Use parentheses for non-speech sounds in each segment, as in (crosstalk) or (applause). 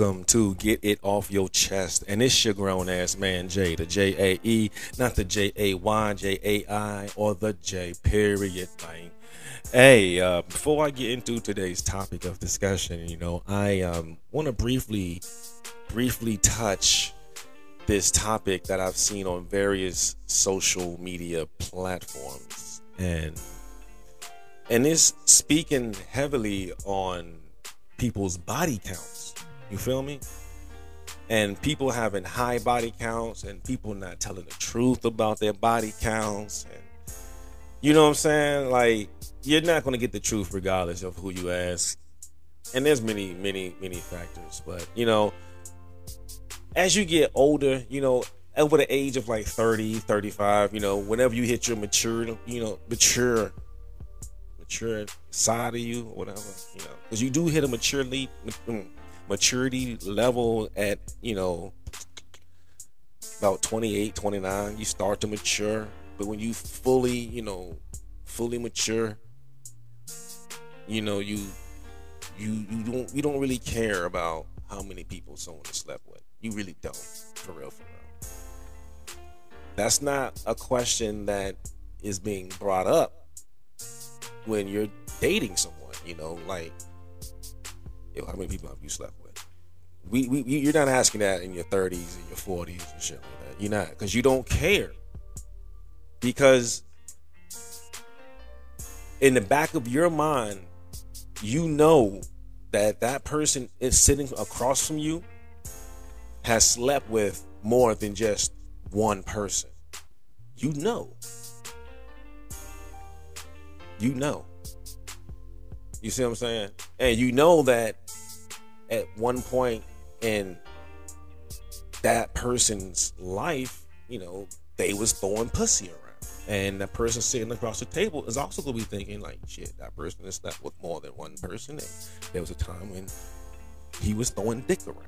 Welcome to Get It Off Your Chest. And it's your grown ass man, Jay, the J A E, not the J A Y, J A I, or the J period thing. Hey, uh, before I get into today's topic of discussion, you know, I um, want to briefly, briefly touch this topic that I've seen on various social media platforms, and and it's speaking heavily on people's body counts. You feel me? And people having high body counts, and people not telling the truth about their body counts, and you know what I'm saying? Like you're not going to get the truth regardless of who you ask. And there's many, many, many factors. But, you know, as you get older, you know, over the age of like 30, 35, you know, whenever you hit your mature, you know, mature, mature side of you whatever, you know, because you do hit a mature mm, maturity level at, you know, about 28, 29, you start to mature. But when you fully, you know, fully mature, you know, you you you don't you don't really care about how many people someone has slept with. You really don't, for real, for real. That's not a question that is being brought up when you're dating someone. You know, like, how many people have you slept with? We, we you're not asking that in your 30s and your 40s and shit like that. You're not, because you don't care. Because in the back of your mind, you know that that person is sitting across from you has slept with more than just one person. You know. You know. You see what I'm saying? And you know that at one point in that person's life, you know, they was throwing pussy around. And that person sitting across the table is also gonna be thinking, like, shit, that person is slept with more than one person. And there was a time when he was throwing dick around.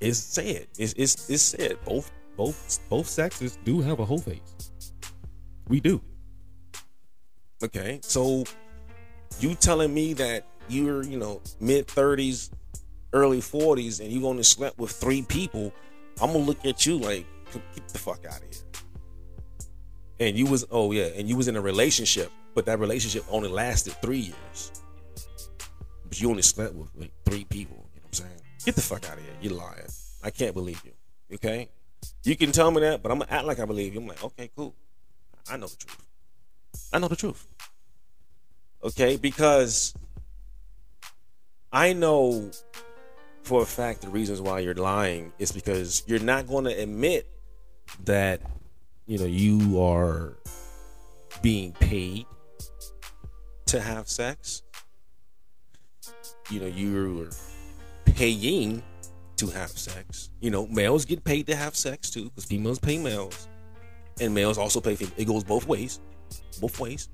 It's said. It's it's, it's said. Both both both sexes do have a whole face. We do. Okay, so you telling me that you're, you know, mid 30s, early 40s, and you only slept with three people, I'm gonna look at you like, get the fuck out of here. And you was, oh yeah, and you was in a relationship, but that relationship only lasted three years. But you only slept with like three people. You know what I'm saying? Get the fuck out of here. You're lying. I can't believe you. Okay? You can tell me that, but I'm gonna act like I believe you. I'm like, okay, cool. I know the truth. I know the truth. Okay, because I know for a fact the reasons why you're lying is because you're not going to admit that you know you are being paid to have sex. You know, you're paying to have sex. You know, males get paid to have sex too, because females pay males, and males also pay. Females. It goes both ways, both ways.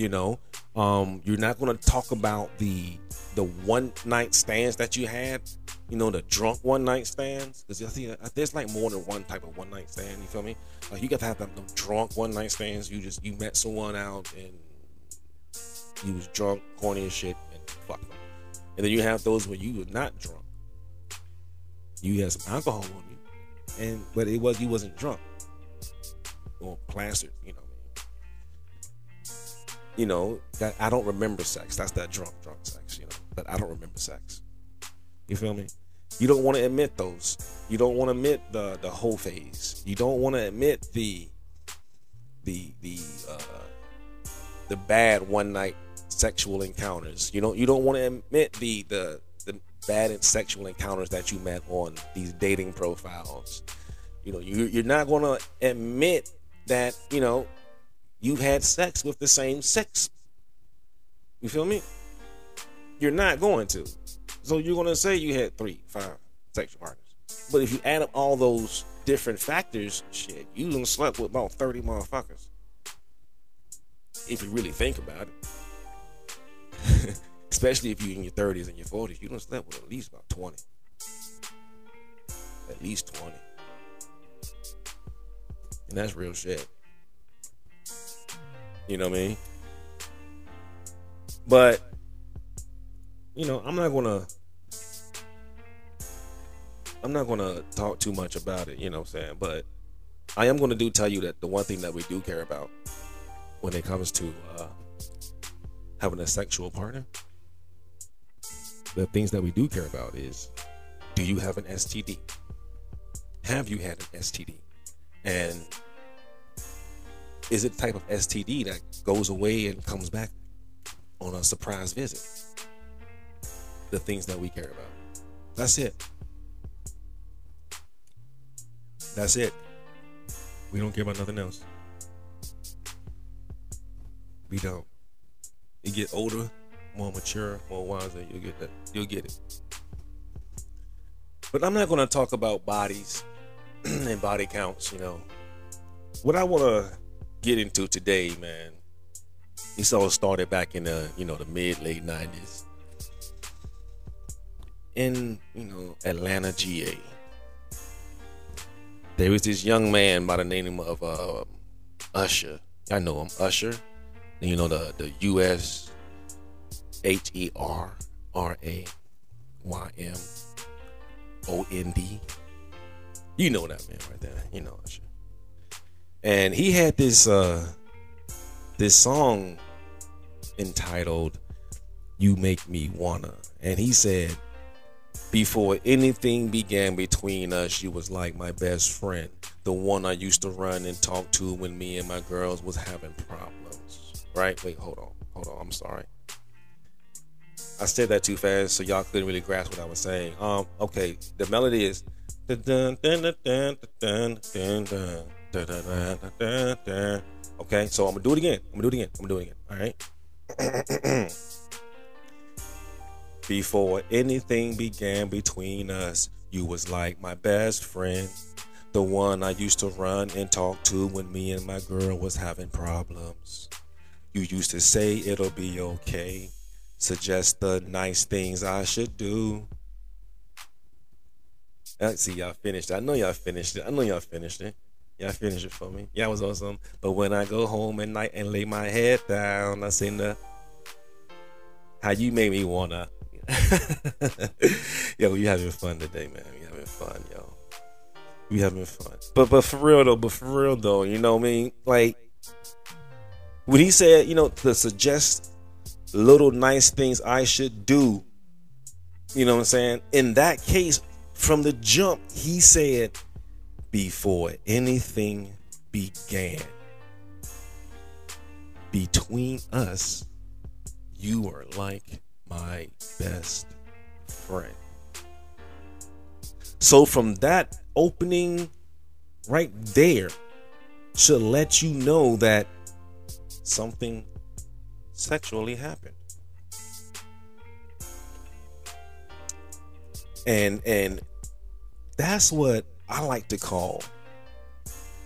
You know, um, you're not going to talk about the the one night stands that you had. You know, the drunk one night stands, because I think there's like more than one type of one night stand. You feel me? Like you got to have them, them drunk one night stands. You just you met someone out and you was drunk, corny as shit, and fuck them. And then you have those where you were not drunk. You had some alcohol on you, and but it was you wasn't drunk or plastered. You know you know, that I don't remember sex. That's that drunk, drunk sex, you know. But I don't remember sex. You feel me? You don't want to admit those. You don't want to admit the the whole phase. You don't want to admit the the the uh the bad one night sexual encounters. You don't you don't want to admit the the the bad sexual encounters that you met on these dating profiles. You know, you you're not going to admit that, you know, you've had sex with the same sex. You feel me? You're not going to. So you're going to say you had three, five sexual partners. But if you add up all those different factors, shit, you done slept with about 30 motherfuckers. If you really think about it. (laughs) Especially if you're in your 30s and your 40s, you done slept with at least about 20. At least 20. And that's real shit. You know what I mean? But you know, I'm not gonna I'm not gonna talk too much about it, you know what I'm saying? But I am gonna do tell you that the one thing that we do care about when it comes to uh, having a sexual partner, the things that we do care about is do you have an STD? Have you had an STD? And is it the type of STD that goes away and comes back on a surprise visit? The things that we care about. That's it. That's it. We don't care about nothing else. We don't. You get older, more mature, more wiser, you'll get that. You'll get it. But I'm not gonna talk about bodies (clears throat) and body counts, you know. What I wanna get into today, man, this all started back in the, you know, the mid late nineties. In, you know, Atlanta, GA there was this young man by the name of uh, Usher. I know him, Usher. You know the the U S H E R R A Y M O N D. You know that man right there. You know Usher. And he had this uh this song entitled "You Make Me Wanna," and he said before anything began between us, you was like my best friend, the one I used to run and talk to when me and my girls was having problems. Right? Wait, hold on. Hold on. I'm sorry. I said that too fast, so y'all couldn't really grasp what I was saying. Um, okay, the melody is Okay, so I'm gonna do it again. I'm gonna do it again. I'm gonna do it again. All right. (clears throat) Before anything began between us, you was like my best friend, the one I used to run and talk to when me and my girl was having problems. You used to say it'll be okay, suggest the nice things I should do. I see y'all finished. I know y'all finished it. I know y'all finished it. Y'all finished it for me. Y'all was awesome. But when I go home at night and lay my head down, I sing the how you made me wanna (laughs) yo, we having fun today, man. We having fun, yo. We having fun. But but for real though, but for real though, you know what I mean? Like when he said, you know, to suggest little nice things I should do, you know what I'm saying? In that case, from the jump, he said, before anything began between us, you are like my best friend. So, from that opening right there, should let you know that something sexually happened. And and that's what I like to call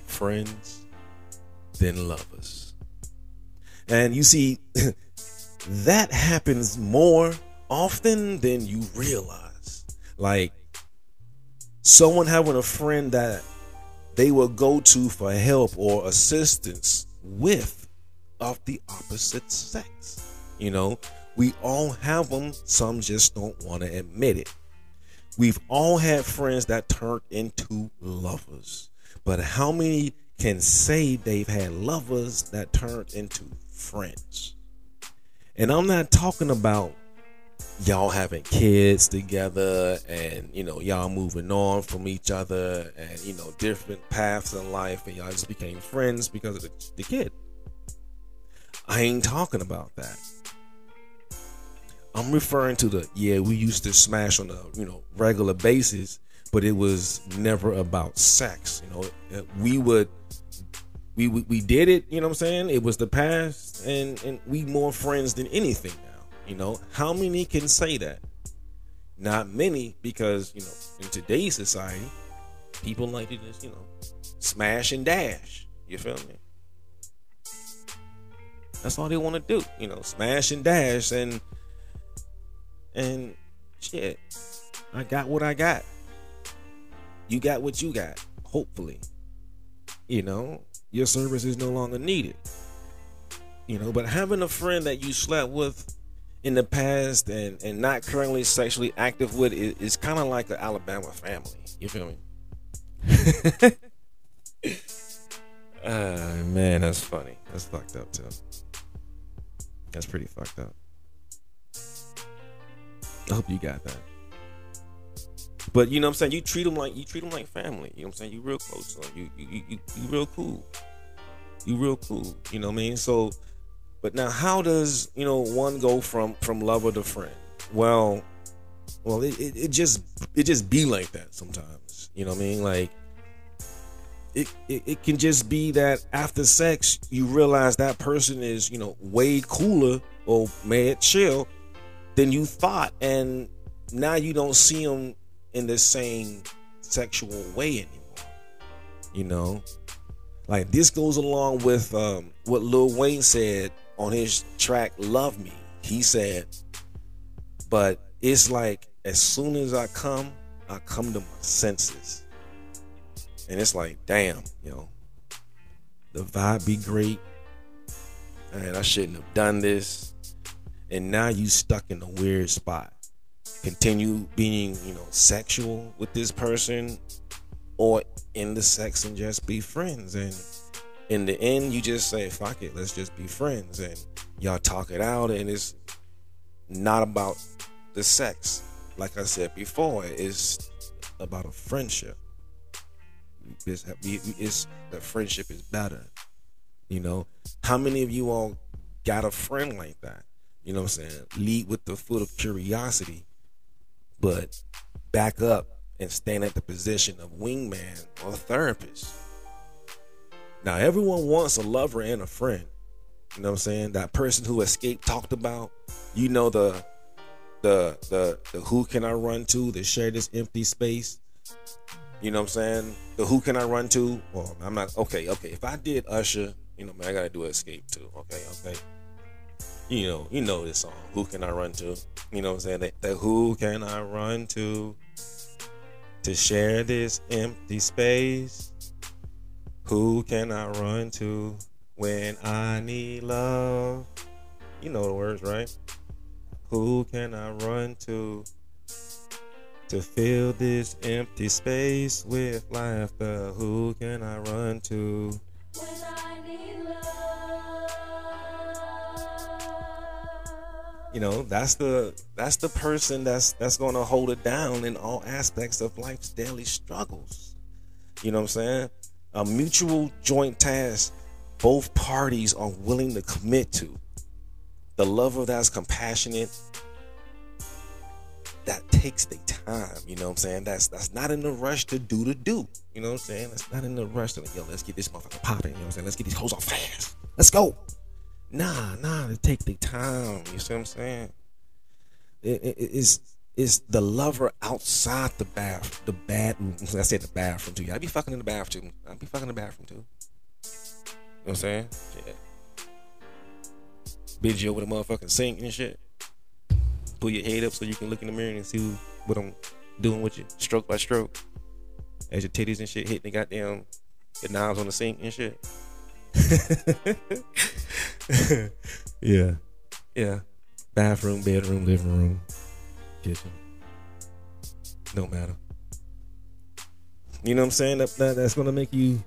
friends then lovers. And you see (laughs) that happens more often than you realize. Like someone having a friend that they will go to for help or assistance with of the opposite sex. You know, we all have them, some just don't want to admit it. We've all had friends that turned into lovers. But how many can say they've had lovers that turned into friends? And I'm not talking about y'all having kids together and you know y'all moving on from each other and you know different paths in life and y'all just became friends because of the, the kid. I ain't talking about that. I'm referring to the yeah, we used to smash on a you know regular basis, but it was never about sex. You know, uh, we would we, we we did it. You know what I'm saying? It was the past, and and we more friends than anything now. You know how many can say that? Not many, because you know in today's society, people like to just you know smash and dash. You feel me? That's all they want to do. You know, smash and dash, and and shit. I got what I got. You got what you got. Hopefully, you know your service is no longer needed. You know, but having a friend that you slept with in the past and and not currently sexually active with is, is kind of like an Alabama family. You feel me? uh, (laughs) man, that's funny. That's fucked up too. That's pretty fucked up. I hope you got that. But you know what I'm saying? You treat them like you treat them like family. You know what I'm saying? You real close. So you, you you you real cool. You real cool. You know what I mean? So but now how does, you know, one go from from lover to friend? Well, well it, it, it just it just be like that sometimes. You know what I mean? Like it, it, it can just be that after sex you realize that person is, you know, way cooler or mad chill than you thought and now you don't see them in the same sexual way anymore. You know, like this goes along with um, what Lil Wayne said on his track "Love Me." He said, "But it's like as soon as I come, I come to my senses." And it's like, damn, you know, the vibe be great, and I shouldn't have done this, and now you stuck in a weird spot continue being, you know, sexual with this person or in the sex and just be friends. And in the end, you just say, fuck it, let's just be friends. And y'all talk it out, and it's not about the sex. Like I said before, it's about a friendship. It's, it's the friendship is better. You know, how many of you all got a friend like that? You know what I'm saying? Lead with the foot of curiosity but back up and stand at the position of wingman or therapist. Now, everyone wants a lover and a friend. You know what I'm saying? That person who escaped talked about. You know the the the the who can I run to to share this empty space. You know what I'm saying? The who can I run to? Well, I'm not okay. Okay, if I did Usher, you know, man, I gotta do Xscape too. Okay, okay you know, you know this song. Who can I run to? You know what I'm saying? That, who can I run to to share this empty space? Who can I run to when I need love? You know the words, right? Who can I run to to fill this empty space with laughter? Who can I run to? You know that's the that's the person that's that's going to hold it down in all aspects of life's daily struggles. You know what i'm saying? A mutual joint task both parties are willing to commit to. The lover that's compassionate that takes the time you know what i'm saying? That's that's not in the rush to do to do you know what i'm saying? That's not in the rush to like yo let's get this motherfucker popping you know what i'm saying? Let's get these hoes off fast. Let's go Nah, nah, to take the time. You see what I'm saying? It, it, it's the lover outside the bath, the bathroom. (laughs) I said the bathroom too. I be fucking in the bathroom. I be fucking in the bathroom too. You know what I'm saying? Yeah. Bid you with a motherfucking sink and shit. Pull your head up so you can look in the mirror and see what I'm doing with you, stroke by stroke. As your titties and shit hitting the goddamn the knobs on the sink and shit. Yeah. Yeah. Bathroom, bedroom, living room, kitchen. No matter. You know what I'm saying? That, that that's gonna make you,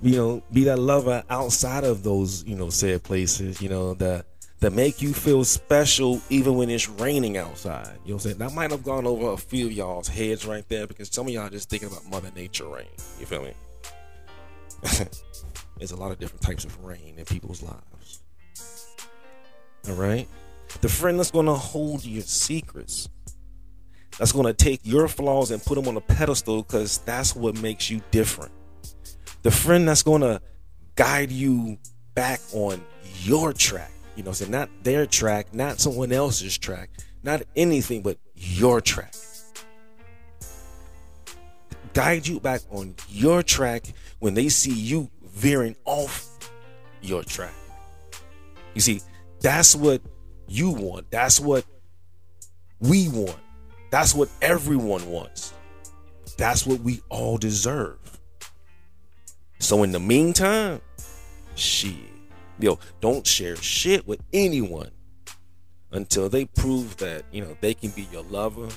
you know, be that lover outside of those, you know, said places, you know, that that make you feel special even when it's raining outside. You know what I'm saying? That might have gone over a few of y'all's heads right there because some of y'all just thinking about Mother Nature rain. You feel me? (laughs) There's a lot of different types of rain in people's lives. All right? The friend that's going to hold your secrets, that's going to take your flaws and put them on a pedestal because that's what makes you different. The friend that's going to guide you back on your track, you know, so not their track, not someone else's track, not anything but your track. Guide you back on your track when they see you veering off your track. You see, that's what you want. That's what we want. That's what everyone wants. That's what we all deserve. So in the meantime, shit. Yo, don't share shit with anyone until they prove that, you know, they can be your lover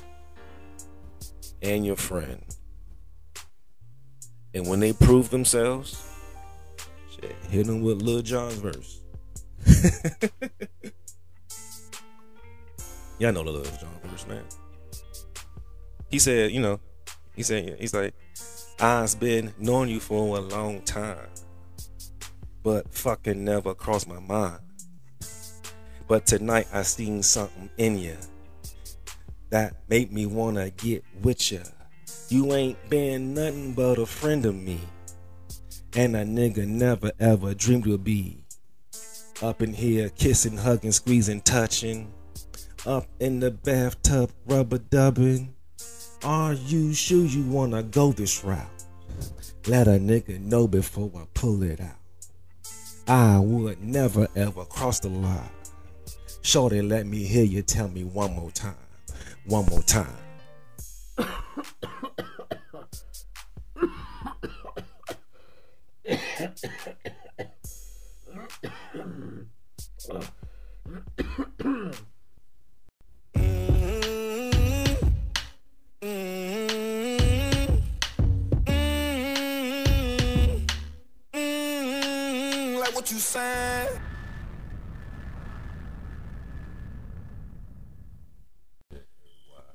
and your friend. And when they prove themselves, hit him with Lil Jon's verse. (laughs) Y'all know the Lil Jon verse, man. He said, you know, he said, he's like, I've been knowing you for a long time, but fucking never crossed my mind. But tonight I seen something in you that made me wanna get with ya. You ain't been nothing but a friend of me, and a nigga never ever dreamed would be up in here kissing, hugging, squeezing, touching. Up in the bathtub, rubber dubbing. Are you sure you wanna go this route? Let a nigga know before I pull it out. I would never ever cross the line. Shorty, let me hear you tell me one more time. One more time. Mm, what you saying.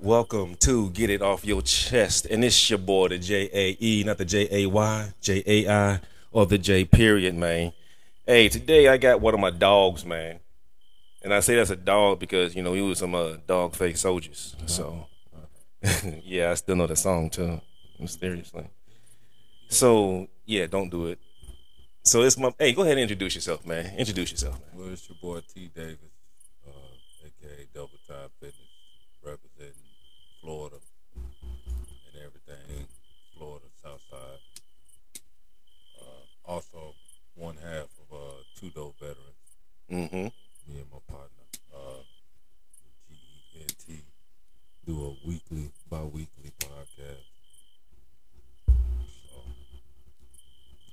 Welcome to Get It Off Your Chest. And it's your boy, the J A E, not the J A Y, J A I, or the J period, man. Hey, today I got one of my dogs, man. And I say that's a dog because, you know, he was some uh, dog face soldiers. So, (laughs) yeah, I still know the song too, mysteriously. So, yeah, don't do it. So it's my, hey, go ahead and introduce yourself, man. Introduce yourself, man. Well, it's your boy T Davis, uh, aka Double Time Fitness, representing Florida and everything. Florida, South Side. Uh, also, one half of uh, Two Dope Veterans. Mm-hmm. Me and my partner, uh, G-E-N-T, do a weekly, bi-weekly podcast. So,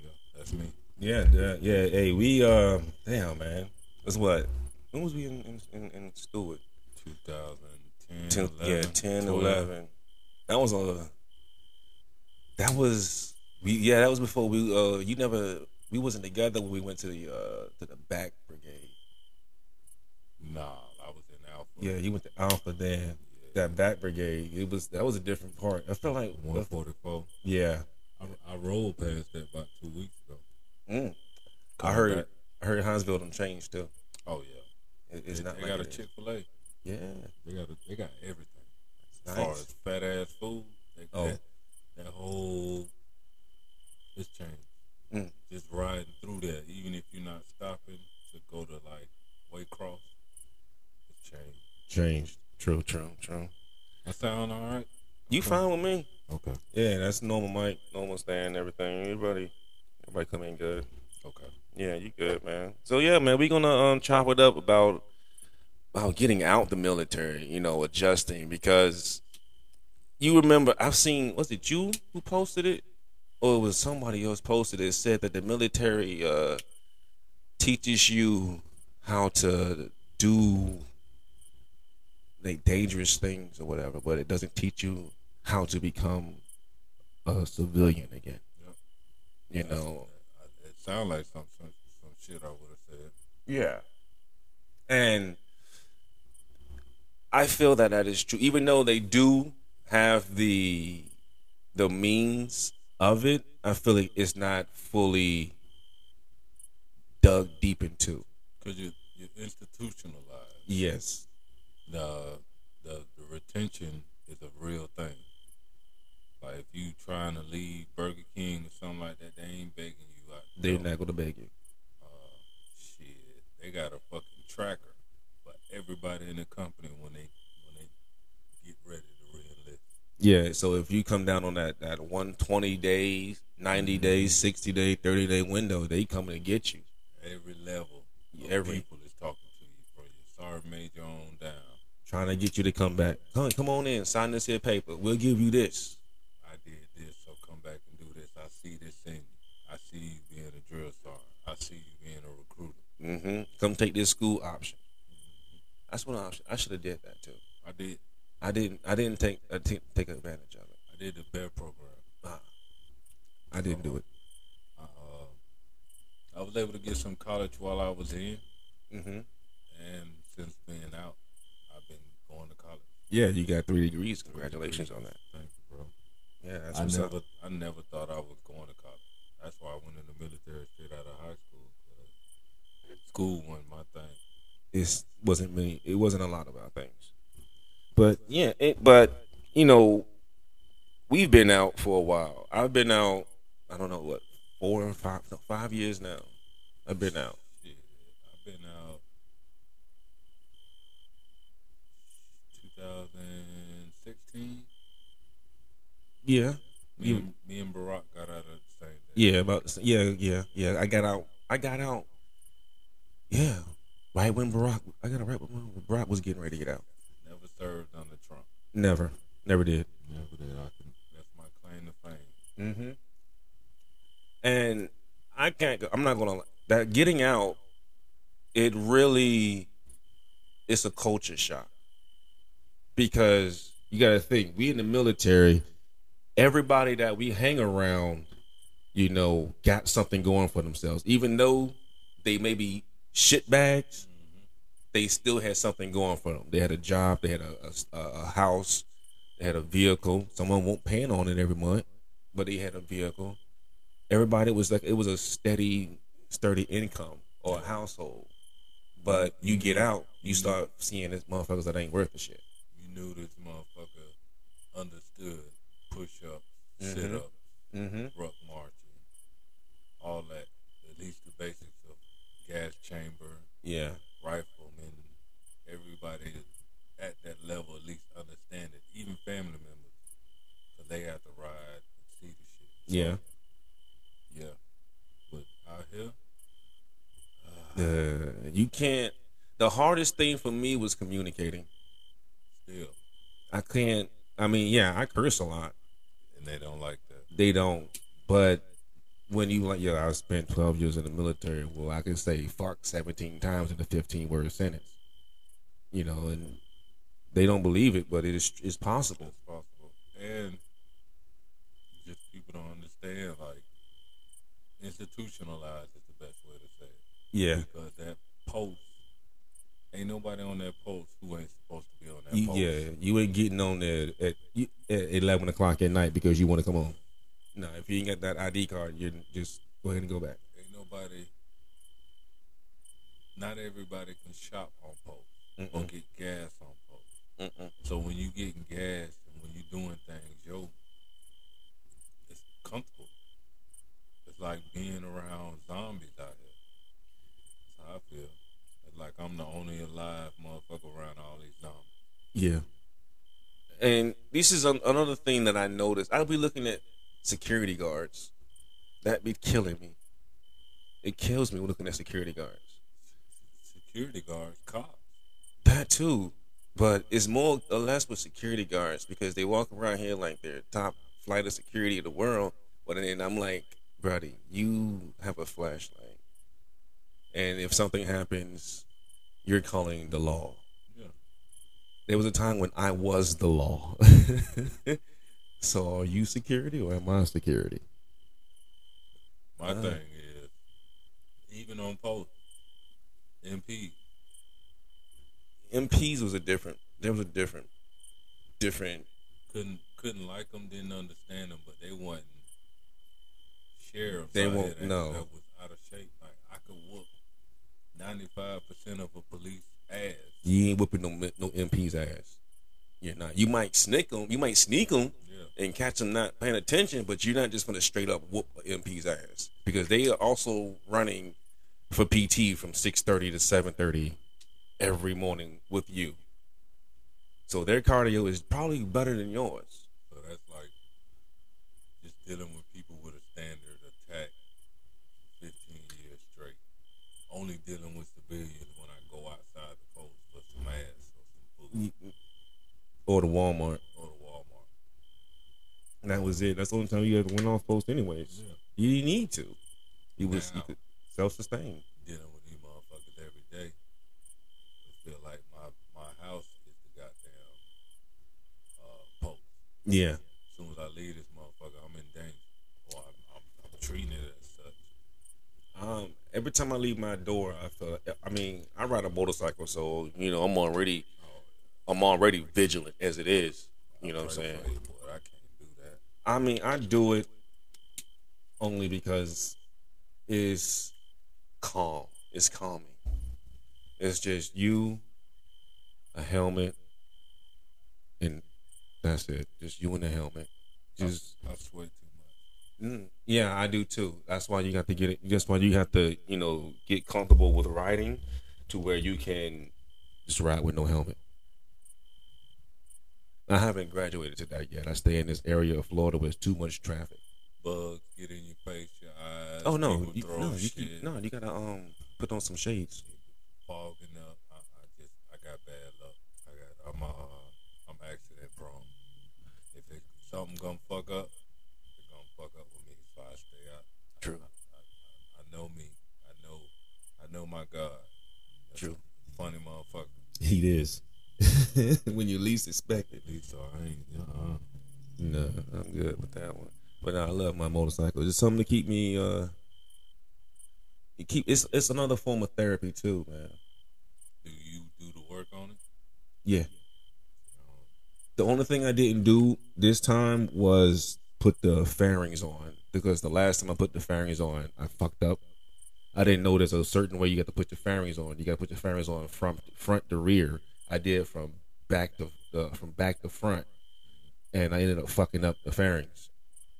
yeah, that's me. Yeah, yeah, yeah. Hey, we, uh, damn, man. That's what? When was we in, in, in, in Stewart? 2010, 10, 11, yeah, 10, 12. 11. That was on the. That was we. Yeah, that was before we. Uh, you never. We wasn't together when we went to the uh to the back brigade. Nah, I was in Alpha. Yeah, you went to Alpha then. That back brigade. It was that was a different part. I felt like 144. Yeah. I, I rolled past that about two weeks ago. Mm. I heard. back. I heard Hinesville done changed too. Oh yeah, It, it's they, not they like got a. Chick Fil A. Yeah. They got a, they got everything. As Nice. far as fat ass food, they, Oh. that, that whole it's changed. Mm. Just riding through there, even if you're not stopping to go to like Waycross, it's changed. Changed. True. True. True. I sound all right. You fine with me? Okay. Yeah, that's normal mic, normal stand, everything. Everybody, everybody come in good. Okay. Yeah, you good, man. So yeah, man, we gonna um chop it up about about getting out the military, you know, adjusting because you remember I've seen was it you who posted it? Or it was somebody else posted it said that the military uh teaches you how to do like dangerous things or whatever, but it doesn't teach you how to become a civilian again. You know, It sounds like some some, some shit I would have said. Yeah. And I feel that that is true, even though they do have the the means of it. I feel like it's not fully dug deep into. Cause you you institutionalized. Yes. the the the retention is a real thing. Like if you trying to leave Burger King or something like that, they ain't begging you out. They're door. not gonna beg you. Uh, shit, they got a fucking tracker for everybody in the company when they get ready to re-enlist. Yeah. So if you come down on that that one twenty days, ninety days, sixty day, thirty day window, they coming to get you. Every level, Every- people is talking to you from your sergeant major on down. Trying to get you to come back. Come, come on in, sign this here paper. We'll give you this. I did this, so come back and do this. I see this in you. I see you being a drill sergeant. I see you being a recruiter. hmm Come take this school option. That's when I, I should have did that too. I did. I didn't. I didn't take uh, t- take advantage of it. I did the bear program. I didn't do it. I, uh, I was able to get some college while I was in, Mm-hmm. and since being out, I've been going to college. Yeah, you got three degrees. Congratulations on that. Thank you, bro. Yeah, that's I never, up. I never thought I was going to college. That's why I went in the military straight out of high school. School wasn't my thing. It wasn't me. It wasn't a lot about things. But yeah, it, but you know, we've been out for a while. I've been out. I don't know what four or five, no, five years now. I've been out. Shit, I've been out 2016. Yeah, Me, You- and, me and Barack got out of the same day. yeah, about yeah, yeah, yeah. I got out. I got out. Yeah, right when Barack. I got out right when Barack was getting ready to get out. Served under Trump. Never, never did. Never did. I can, that's my claim to fame. Mm-hmm. And I can't. go I'm not gonna. That getting out, it really, it's a culture shock. Because you got to think, we in the military, everybody that we hang around, you know, got something going for themselves. Even though they may be shitbags, they still had something going for them. They had a job, they had a, a, a house, they had a vehicle. Someone won't pay on it every month, but they had a vehicle. Everybody was like, it was a steady, sturdy income or a household. But you get out, you start seeing this motherfuckers that ain't worth the shit. You knew this motherfucker understood push ups, Mhm. sit up, Mm-hmm. ruck marching, all that. At least the basics of gas chamber, Yeah. rifleman. Everybody at that level at least understand it. Even family members, because they have to ride and see the shit. So, Yeah. yeah. But out here, Uh, you can't. The hardest thing for me was communicating. still, I can't. I mean, yeah, I curse a lot. and they don't like that. They don't. But when you like, yeah, I spent 12 years in the military. Well, I can say fuck 17 times in a 15 word sentence. You know, and they don't believe it, but it is it's possible. That's possible. And just people don't understand, like, institutionalized is the best way to say it. Yeah. Because that post, ain't nobody on that post who ain't supposed to be on that You, post. yeah, you ain't getting on there at, at 11 o'clock at night because you want to come on. No, if you ain't got that ID card, you just go ahead and go back. Ain't nobody, not everybody can shop on post Mm-mm. get gas on. Mm-mm. So when you getting gas and when you doing things, yo, it's comfortable. It's like being around zombies out here. That's how I feel. It's like I'm the only alive motherfucker around all these zombies. Yeah. And this is an, another thing that I noticed. I'll be looking at security guards. That be killing me. It kills me looking at security guards. Security guards, cops. That too. But it's more or less with security guards because they walk around here like they're top flight of security of the world. But then I'm like, buddy, you have a flashlight. And if something happens, you're calling the law. Yeah. There was a time when I was the law. (laughs) so are you security or am I security? My Uh. thing is, even on post, MP, MPs was a different. There was a different, different. couldn't couldn't like them, didn't understand them, but they wasn't sheriffs. They won't- no. that was out of shape. Like I could whoop ninety five percent of a police ass. You ain't whooping no no MP's ass. You're not. You might sneak them. You might sneak them Yeah, and catch them not paying attention, but you're not just gonna straight up whoop a MP's ass because they are also running for PT from six thirty to seven thirty every morning with you. So their cardio is probably better than yours. so that's like just dealing with people with a standard attack. Fifteen years straight. Only dealing with civilians when I go outside the post for some ass or some food mm, mm. Or the Walmart. or the Walmart. And that was it. That's the only time you ever went off post, anyways. Yeah. You didn't need to. You was could self sustain. dealing with these motherfuckers every day. It feel like my Yeah. As soon as I leave this motherfucker, I'm in danger. Or I'm, I'm, I'm treating it as such. Um, every time I leave my door, I feel. I mean, I ride a motorcycle, so you know I'm already, I'm already vigilant as it is. You know what I'm saying? boy. I can't do that. I mean, I do it only because it's calm. It's calming. It's just you, a helmet, and that's it. Just you and the helmet. Just I sweat too much. Mm, yeah, I do too. That's why you got to get it. That's why you have to, you know, get comfortable with riding to where you can just ride with no helmet. I haven't graduated to that yet. I stay in this area of Florida where there's too much traffic. Bugs get in your face, your eyes. Oh no, you, no, you, no, you gotta um put on some shades. fogging up. I, I just, I got bad luck. I got, I'm, uh, I'm accident prone. If it, something gonna fuck up, it's gonna fuck up with me. So I stay out. True. I, I, I, know me. I know, I know my God. That's True. Funny motherfucker. He is. (laughs) when you least expect it. Least I ain't. Uh-uh. No, I'm good with that one. But I love my motorcycle. It's something to keep me. uh it keep it's it's another form of therapy too, man. Do you do the work on it? Yeah. The only thing I didn't do this time was put the fairings on because the last time I put the fairings on, I fucked up. I didn't know there's a certain way you got to put your fairings on. You got to put your fairings on from front to rear. I did from back to uh, from back to front, and I ended up fucking up the fairings,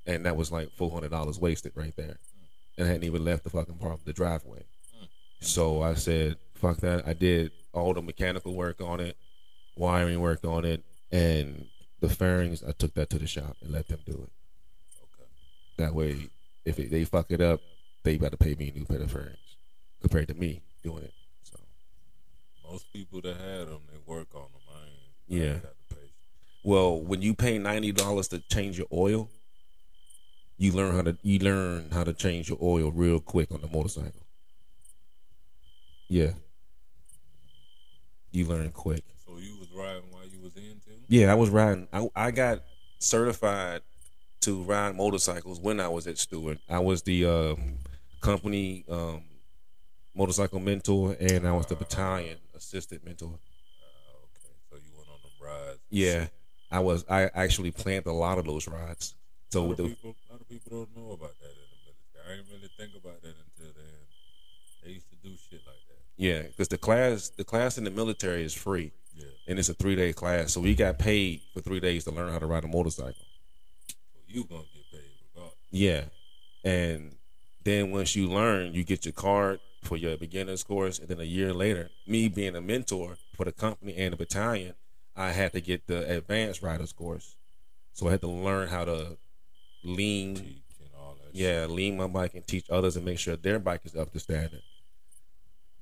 and that was like four hundred dollars wasted right there, and I hadn't even left the fucking part of the driveway. So I said, "Fuck that!" I did all the mechanical work on it, wiring work on it, and the fairings. I took that to the shop and let them do it. Okay. That way, if it, they fuck it up, they got to pay me a new pair of fairings compared to me doing it. So Most people that had them, they work on them. I ain't. I Yeah. ain't got the patience. Well, when you pay ninety dollars to change your oil, you learn how to you learn how to change your oil real quick on the motorcycle. Yeah, you learn quick. So you was riding while you was in too? Yeah, I was riding. I I got certified to ride motorcycles when I was at Stewart. I was the um, company um, motorcycle mentor, and I was the battalion assistant mentor. Ah, okay. So you went on them rides. Yeah, I was. I actually planned a lot of those rides. A So lot, of the people, a lot of people don't know about that in the military. I didn't really think about that until then. They used to do shit like that. Yeah, because the class the class in the military is free. And it's a three day class. So we got paid for three days to learn how to ride a motorcycle. So you gonna get paid regardless. Yeah, and then once you learn, you get your card for your beginners course, and then a year later, me being a mentor for the company and the battalion, I had to get the advanced riders course. So I had to learn how to lean Teach and all that. yeah, lean my bike and teach others and make sure their bike is up to standard.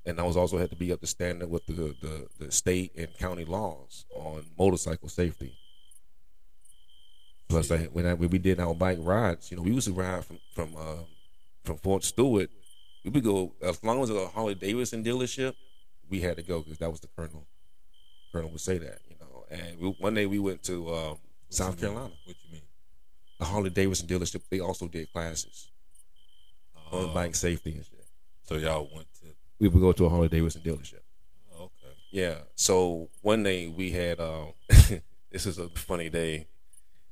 And I was also had to be up to standard with the, the, the state and county laws on motorcycle safety. Plus, I, when I, when we did our bike rides, you know, we used to ride from from uh, from Fort Stewart. We would go as long as it was a Harley Davidson dealership. We had to go because that was the colonel. Colonel would say that, you know. And we, one day we went to um, South? Carolina. What you mean? The Harley Davidson dealership. They also did classes on Oh, bike safety and shit. So y'all went. We would go to a Harley Davidson dealership. Okay. Yeah. So one day we had um (laughs) this is a funny day.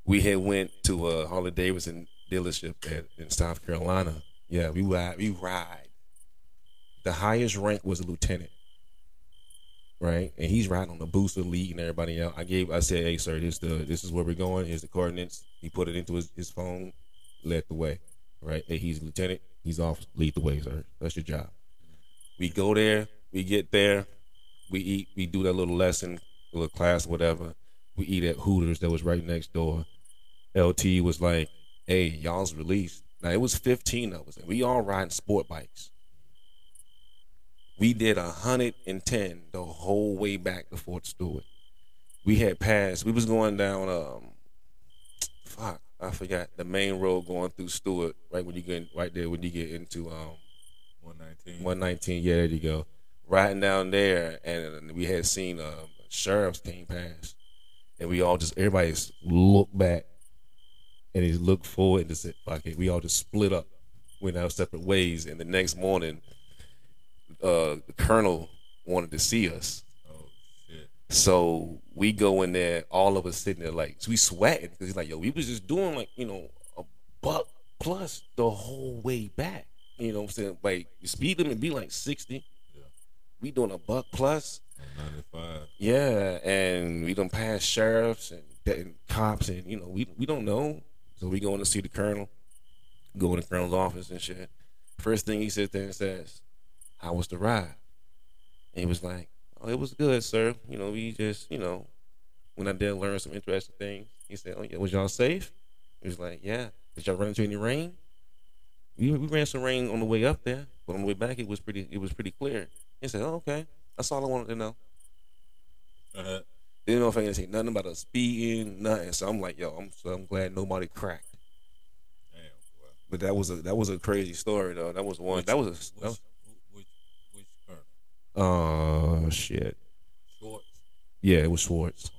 We had went to a Harley Davidson dealership at, in South Carolina. Yeah, we ride we ride. The highest rank was a lieutenant. Right? And he's riding on the booster lead and everybody out. I gave I said, Hey sir, this the this is where we're going, here's the coordinates. He put it into his, his phone, led the way. Right? Hey, he's lieutenant, he's off, lead the way, sir. That's your job. We go there, we get there, we eat, we do that little lesson, little class, whatever. We eat at Hooters that was right next door. LT was like, "Hey, y'all's released." Now it was fifteen of us, and we all riding sport bikes. We did hundred and ten the whole way back to Fort Stewart. We had passed. We was going down. Um, fuck, I forgot the main road going through Stewart. Right when you get right there when you get into um 119. 119. Yeah, there you go. Riding down there, and we had seen um, sheriffs came past, and we all just everybody just look back and he looked forward and just said, "Fuck it." We all just split up, went our separate ways. And the next morning, uh, the colonel wanted to see us. Oh shit. So we go in there, all of us sitting there like we sweating because he's like, yo, we was just doing like, you know, a buck plus the whole way back. You know what I'm saying? Like the speed limit be like 60. Yeah. We doing a buck plus. 95. Yeah, and we don't pass sheriffs and, and cops and you know, we we don't know. So we going to see the colonel, go in the colonel's office and shit. First thing he sits there and says, How was the ride? And he was like, Oh, it was good, sir. You know, we just, you know, when I did learn some interesting things. He said, Oh yeah, was y'all safe? He was like, Yeah. Did y'all run into any rain? We, we ran some rain on the way up there, but on the way back it was pretty it was pretty clear. He said, Oh, okay. That's all I wanted to know. Uh, They didn't know if I didn't say nothing about us speeding, nothing. So I'm like, yo, I'm so I'm glad nobody cracked. damn, boy. But that was a that was a crazy story though. That was one. That was a Which, that was, which, which colonel? oh shit. Schwartz. Yeah, it was Schwartz.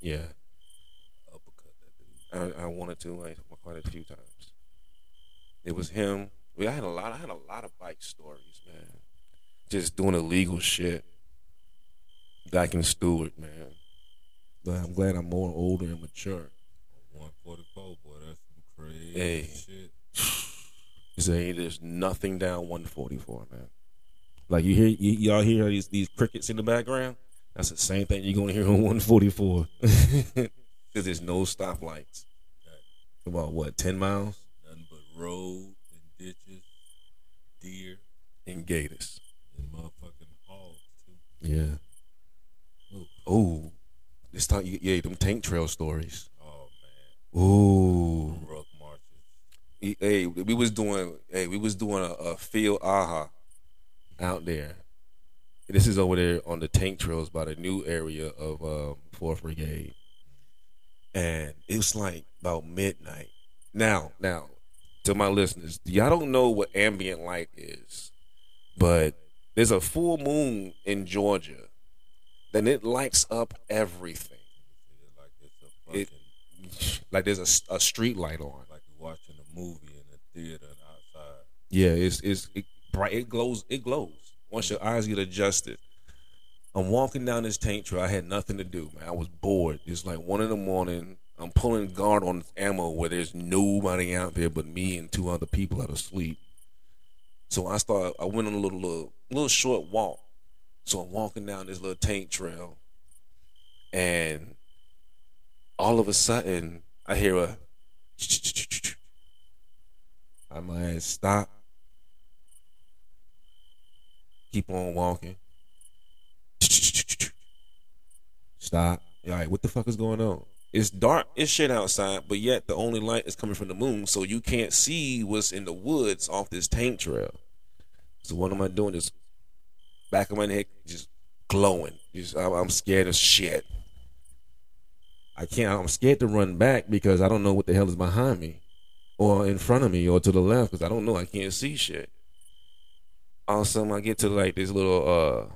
Yeah, Uppercut that dude. I, I wanted to like quite a few times. It was him. We I had a lot. I had a lot of bike stories, man. Just doing illegal shit. Back in Stewart, man. But I'm glad I'm more older and mature. 144, boy, that's some crazy Hey. shit. You (sighs) say there's nothing down 144, man. Like you hear, y- y'all hear these these crickets in the background. That's the same thing you're gonna hear on 144, because (laughs) there's no stoplights. About what, 10 miles Nothing but road and ditches, deer, in Gators. and motherfucking hogs, too. Yeah. Oh, this time, yeah, them tank trail stories. Oh, man. Ooh, Ruck marches. Hey, we was doing, hey, we was doing a, a field aha out there. This is over there on the tank trails by the new area of um, Fourth Brigade, and it was like about midnight. Now, now, to my listeners, y'all don't know what ambient light is, but there's a full moon in Georgia, then it lights up everything. It's like it's a fucking, It like there's a, a street light on. like you're watching a movie in the theater and outside. Yeah, it's it's it bright. It glows. It glows once your eyes get adjusted. I'm walking down this tank trail. I had nothing to do, man. I was bored. It's like one in the morning. I'm pulling guard on ammo where there's nobody out there but me and two other people that are asleep. So I start. I went on a little little, little short walk. So I'm walking down this little tank trail, and all of a sudden I hear a. (tsk) I might stop. Keep on walking. (tsk) Stop. All right, what the fuck is going on? It's dark. It's shit outside, but yet the only light is coming from the moon, so you can't see what's in the woods off this tank trail. So what am I doing? Just back of my neck just glowing. Just I'm, I'm scared as shit. I can't. I'm scared to run back because I don't know what the hell is behind me, or in front of me, or to the left because I don't know. I can't see shit. All of a sudden, I get to like this little uh,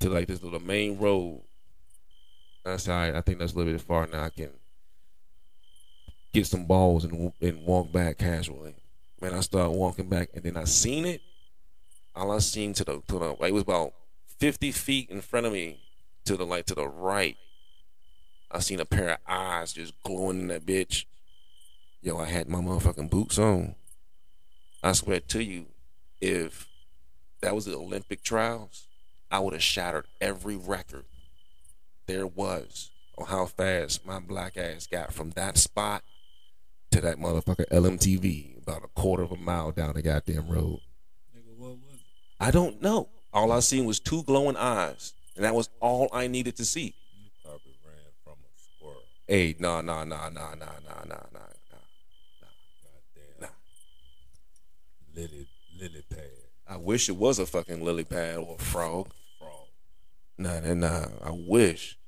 to like this little main road. That's all right. I think that's a little bit far now. I can get some balls and and walk back casually. Man, I start walking back, and then I seen it. All I seen to the to the it was about fifty feet in front of me to the like to the right. I seen a pair of eyes just glowing in that bitch. Yo, I had my motherfucking boots on. I swear to you, if that was the Olympic trials, I would have shattered every record there was on how fast my black ass got from that spot to that motherfucker LMTV, about a quarter of a mile down the goddamn road. Nigga, what was it? I don't know. All I seen was two glowing eyes, and that was all I needed to see. You probably ran from a squirrel. Hey, nah, nah, nah, nah, nah, nah, nah, nah, nah. Goddamn. Nah. Lily, lily pad. I wish it was a fucking lily pad or a frog. Nah, nah, nah. I wish.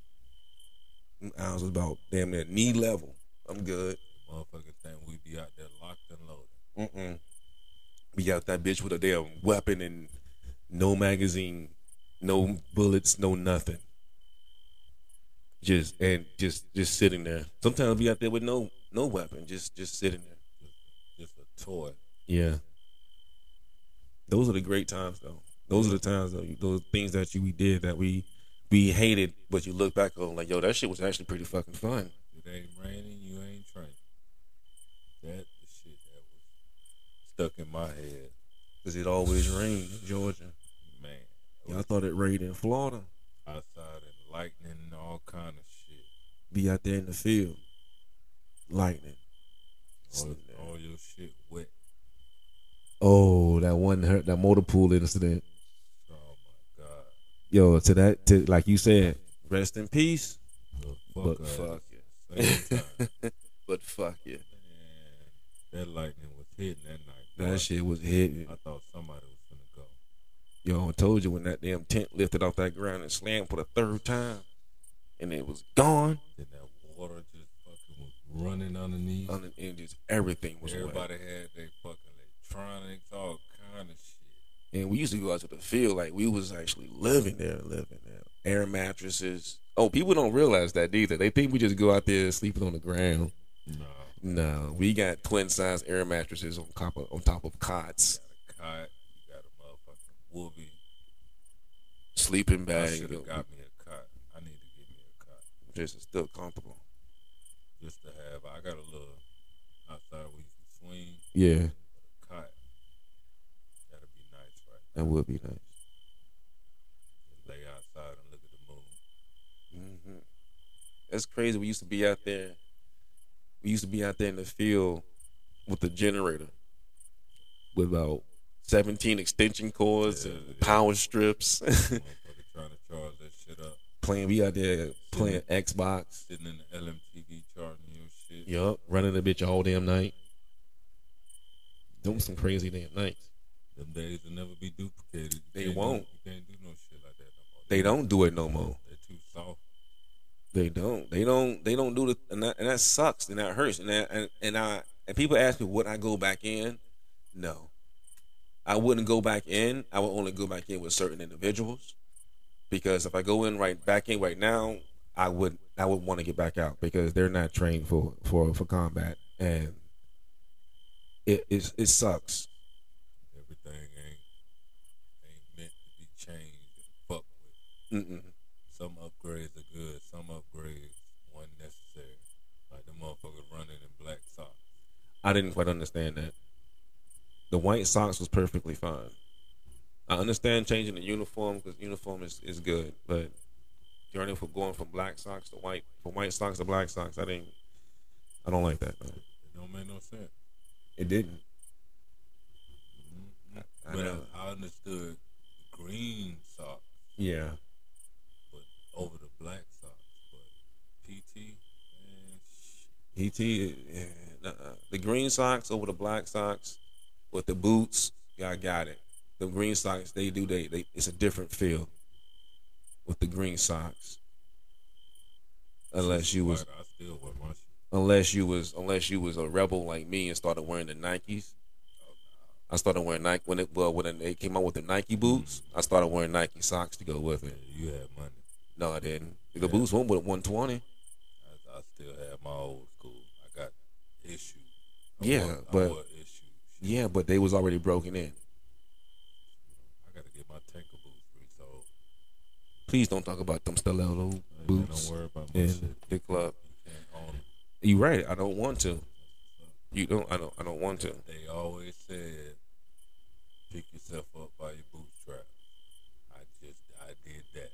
I was about damn near knee level. I'm good. Motherfuckers think we be out there locked and loaded. Mm-mm. Be out that bitch with a damn weapon and no magazine, no bullets, no nothing. just and just just sitting there. Sometimes be out there with no no weapon, just just sitting there. Just a toy. Yeah. Those are the great times, though. Those are the times, though. Those things that you we did that we we hated, but you look back on like, yo, that shit was actually pretty fucking fun. It ain't raining, you ain't trained. That the shit that was stuck in my head, Cause it always rained in Georgia. man. Y'all thought it rained in Florida. I Outside and lightning and all kind of shit. Be out there in the field, lightning. All, all your shit wet. Oh, that one hurt that motor pool incident. My god. Yo, to that, to like you said, rest in peace. The But fuck fuck out (laughs) But fuck yeah, Man, that lightning was hitting that night. that boy. shit was hitting. I thought somebody was gonna go. Yo, I told you when that damn tent lifted off that ground and slammed for the third time, and it was gone. And that water just fucking was running underneath. On the end, just everything was Everybody wet. had their fucking electronics, all kind of shit. And we used to go out to the field like we was actually living there, living there. Air mattresses. Oh, people don't realize that either. They think we just go out there sleeping on the ground. No, No, we got twin size air mattresses on top of on top of cots, got a cot, you got a motherfucking woobie. sleeping I bag. should have got me a cot. I need to get me a cot Just still comfortable. just to have. I got a little outside where you can swing, Yeah, but a cot. That'd be nice, right? That would be nice. Just lay outside and look at the moon. hmm That's crazy. We used to be out there. We used to be out there in the field with the generator, with about seventeen extension cords Yeah, and yeah. power strips. Trying to charge that shit up, playing, we out there playing Xbox. sitting in the LMTV charging your shit. Yup, running the bitch all damn night. Doing some crazy damn nights. Them days will never be duplicated. You They can't do- won't. you can't do no shit like that no more. They don't do it no more. They're too soft. They don't. They don't. They don't do the and that, and that sucks and that hurts and that, and and I and people ask me would I go back in? No, I wouldn't go back in. I would only go back in with certain individuals because if I go in right back in right now, I would I would want to get back out because they're not trained for for for combat and it it, it sucks. Everything ain't ain't meant to be changed and fucked with. Mm-mm. Some upgrades are good. Some upgrades weren't necessary. Like the motherfuckers running in black socks. I didn't quite understand that. The white socks was perfectly fine. I understand changing the uniform because uniform is, is good, but journey from going from black socks to white, from white socks to black socks, I didn't. I don't like that. Man. It don't make no sense. It didn't. Mhm. I but know. I, I understood green socks, Yeah, but over the black socks. But PT, man, shit. ET. Yeah, nuh-uh. Uh, the green socks over the black socks with the boots. Yeah, I got it. The green socks, they do. They, they it's a different feel with the green socks. Unless you was I still wear my shit. unless you was unless you was a rebel like me and started wearing the Nikes. Oh, I started wearing Nike when it well when they came out with the Nike mm-hmm. boots. I started wearing Nike socks to go with Yeah, it. you had money. No, I didn't. The boots went with 120. I, I still have my old got issues. I Yeah, but- wore issues. Yeah, but they was already broken in. I gotta get my tanker boots resold. Please don't talk about them stiletto boots Don't worry about my in shit. the club. You can't own them. You right. I don't want to. You don't. I don't. I don't want to. They always said, pick yourself up by your bootstrap. I just, I did that.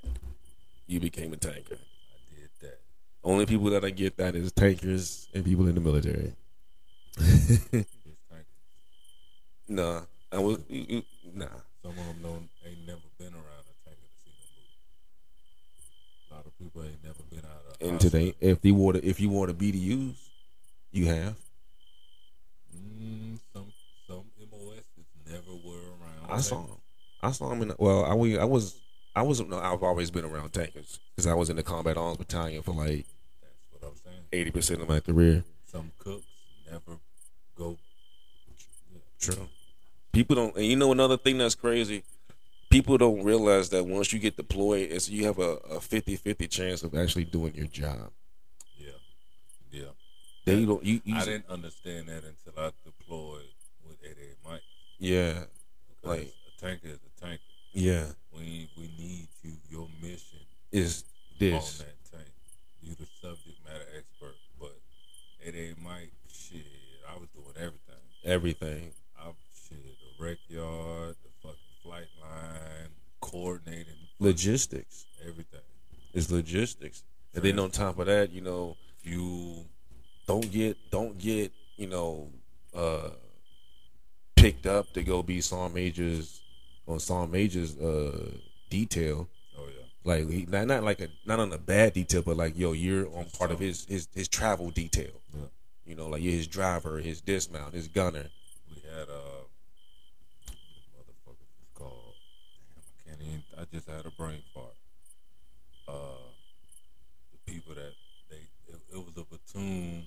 You became a tanker. I did that. Only people that I get that is tankers and people in the military. (laughs) Nah, I was. You, you, nah. Some of them don't, ain't never been around a tanker to see them boots. A lot of people ain't never been out of. And today, if you wore the, if you wore the BDUs, you have. Mm, some some MOSs never were around. I saw them. I saw them in. The, well, I we I was I was no, I've always been around tankers because I was in the combat arms battalion for like That's what I'm saying. eighty percent of my career. Some cooks never go. True. People don't. And you know another thing that's crazy. people don't realize that once you get deployed, it's you have a, a 50-50 chance of actually doing your job. Yeah, yeah. They don't. You, you I didn't understand that until I deployed with 88 Mike. Yeah, Because Like- a tanker is a tanker. yeah. We we need you. Your mission Is on this? that tank. You the subject matter expert, but 88 Mike, shit, I was doing everything. Everything. I shit, the rec yard, the fucking flight line, coordinating Logistics. everything. It's logistics. And then on top of that, you know, you don't get don't get you know uh picked up to go be Saw Major's on Saw Major's uh detail. oh yeah, Like he, not not like a not on a bad detail, but like yo, you're on part of his his his travel detail. yeah. You know, like you're his driver, his dismount, his gunner. We had uh, motherfucker called. Damn, I can't even. I just had a brain fart. Uh, the people that they it, it was a platoon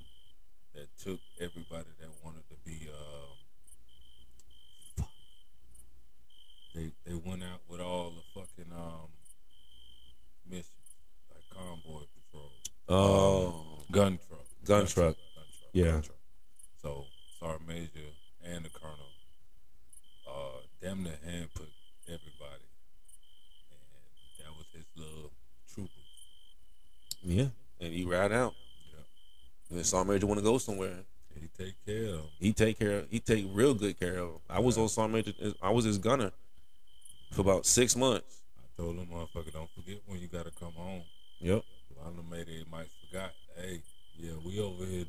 that took everybody that wanted to be um. fuck. They they went out with all the fucking um missions like convoy patrol, Oh, gun truck, Gun truck. gun truck, Yeah. gun. So Sergeant Major and the Colonel, uh, damn near handpicked everybody, and that was his little troopers. yeah. And he ride out. Yeah, And Saw Major want to go somewhere. And he take care of 'em. He take care. Of, He take real good care of. Him. I was on Saw Major. I was his gunner for about six months. I told him, motherfucker, don't forget when you gotta come home. Yep. I done made it. Might forgot. Hey, yeah, we over here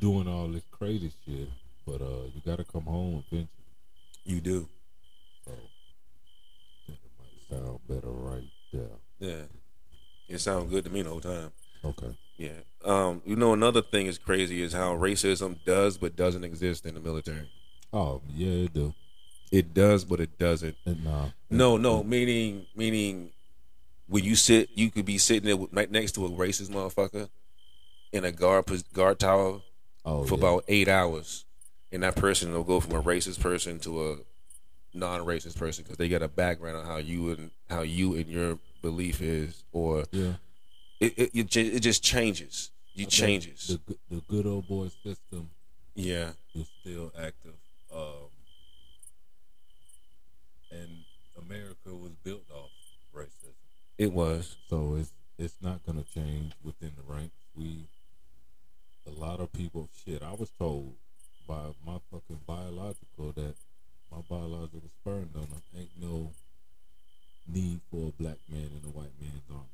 doing all this crazy shit, but uh, you gotta come home eventually. You do. So it might sound better right there. Yeah. It sounds good to me the whole time. Okay. Yeah. Um, you know, another thing is crazy is how racism does but doesn't exist in the military. Oh yeah, it do. It does, but it doesn't. And, nah. No, no, meaning meaning when you sit, you could be sitting there right next to a racist motherfucker in a guard guard tower Oh, for yeah. about eight hours, and that person will go from a racist person to a non-racist person because they got a background on how you and how you and your belief is, or yeah. it it, it, it just changes. You changes. The good- the good old boy system yeah. is still active. Um, and America was built off racism. It was. So it's it's not gonna change within the ranks. We a lot of people shit. I was told by my fucking biological that my biological sperm donor ain't no need for a black man in a white man's army.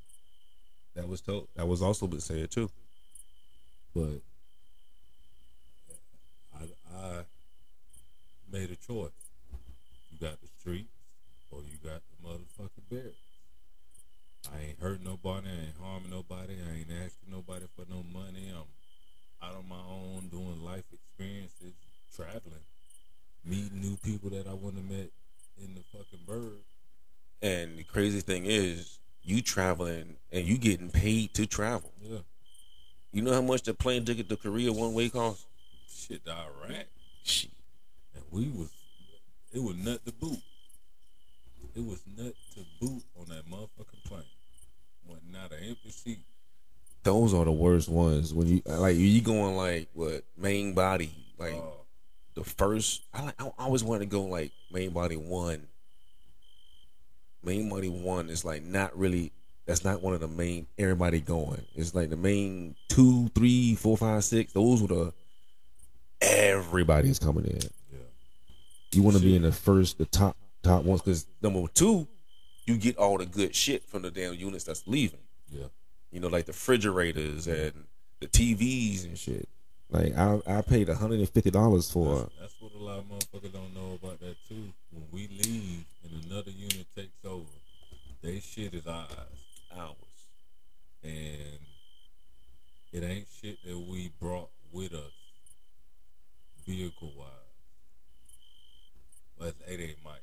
That was told. That was also been said too. But I I made a choice. You got the streets or you got the motherfucking barracks. I ain't hurt nobody, I ain't harming nobody, I ain't asking nobody for no money. I'm out on my own doing life experiences, traveling, meeting new people that I wouldn't have met in the fucking bird. And the crazy thing is, you traveling and you getting paid to travel. Yeah. You know how much the plane ticket to Korea one way costs? Shit to Iraq. Shit. And we was it was nut to boot. It was nut to boot on that motherfucking plane. Wasn't not an empty seat. Those are the worst ones when you like you going like what main body like Uh, the first. I I always want to go like main body one. Main body one is like not really. That's not one of the main. Everybody going. It's like the main two, three, four, five, six. Those were the. Everybody's coming in. yeah. You want to be in the first, the top, top ones, because number two, you get all the good shit from the damn units that's leaving. Yeah. You know, like the refrigerators and the TVs and shit. Like I, I paid hundred and fifty dollars for. That's, that's what a lot of motherfuckers don't know about that too. When we leave and another unit takes over, they shit is ours. hours. And it ain't shit that we brought with us vehicle wise. Well, that's 88 Mike.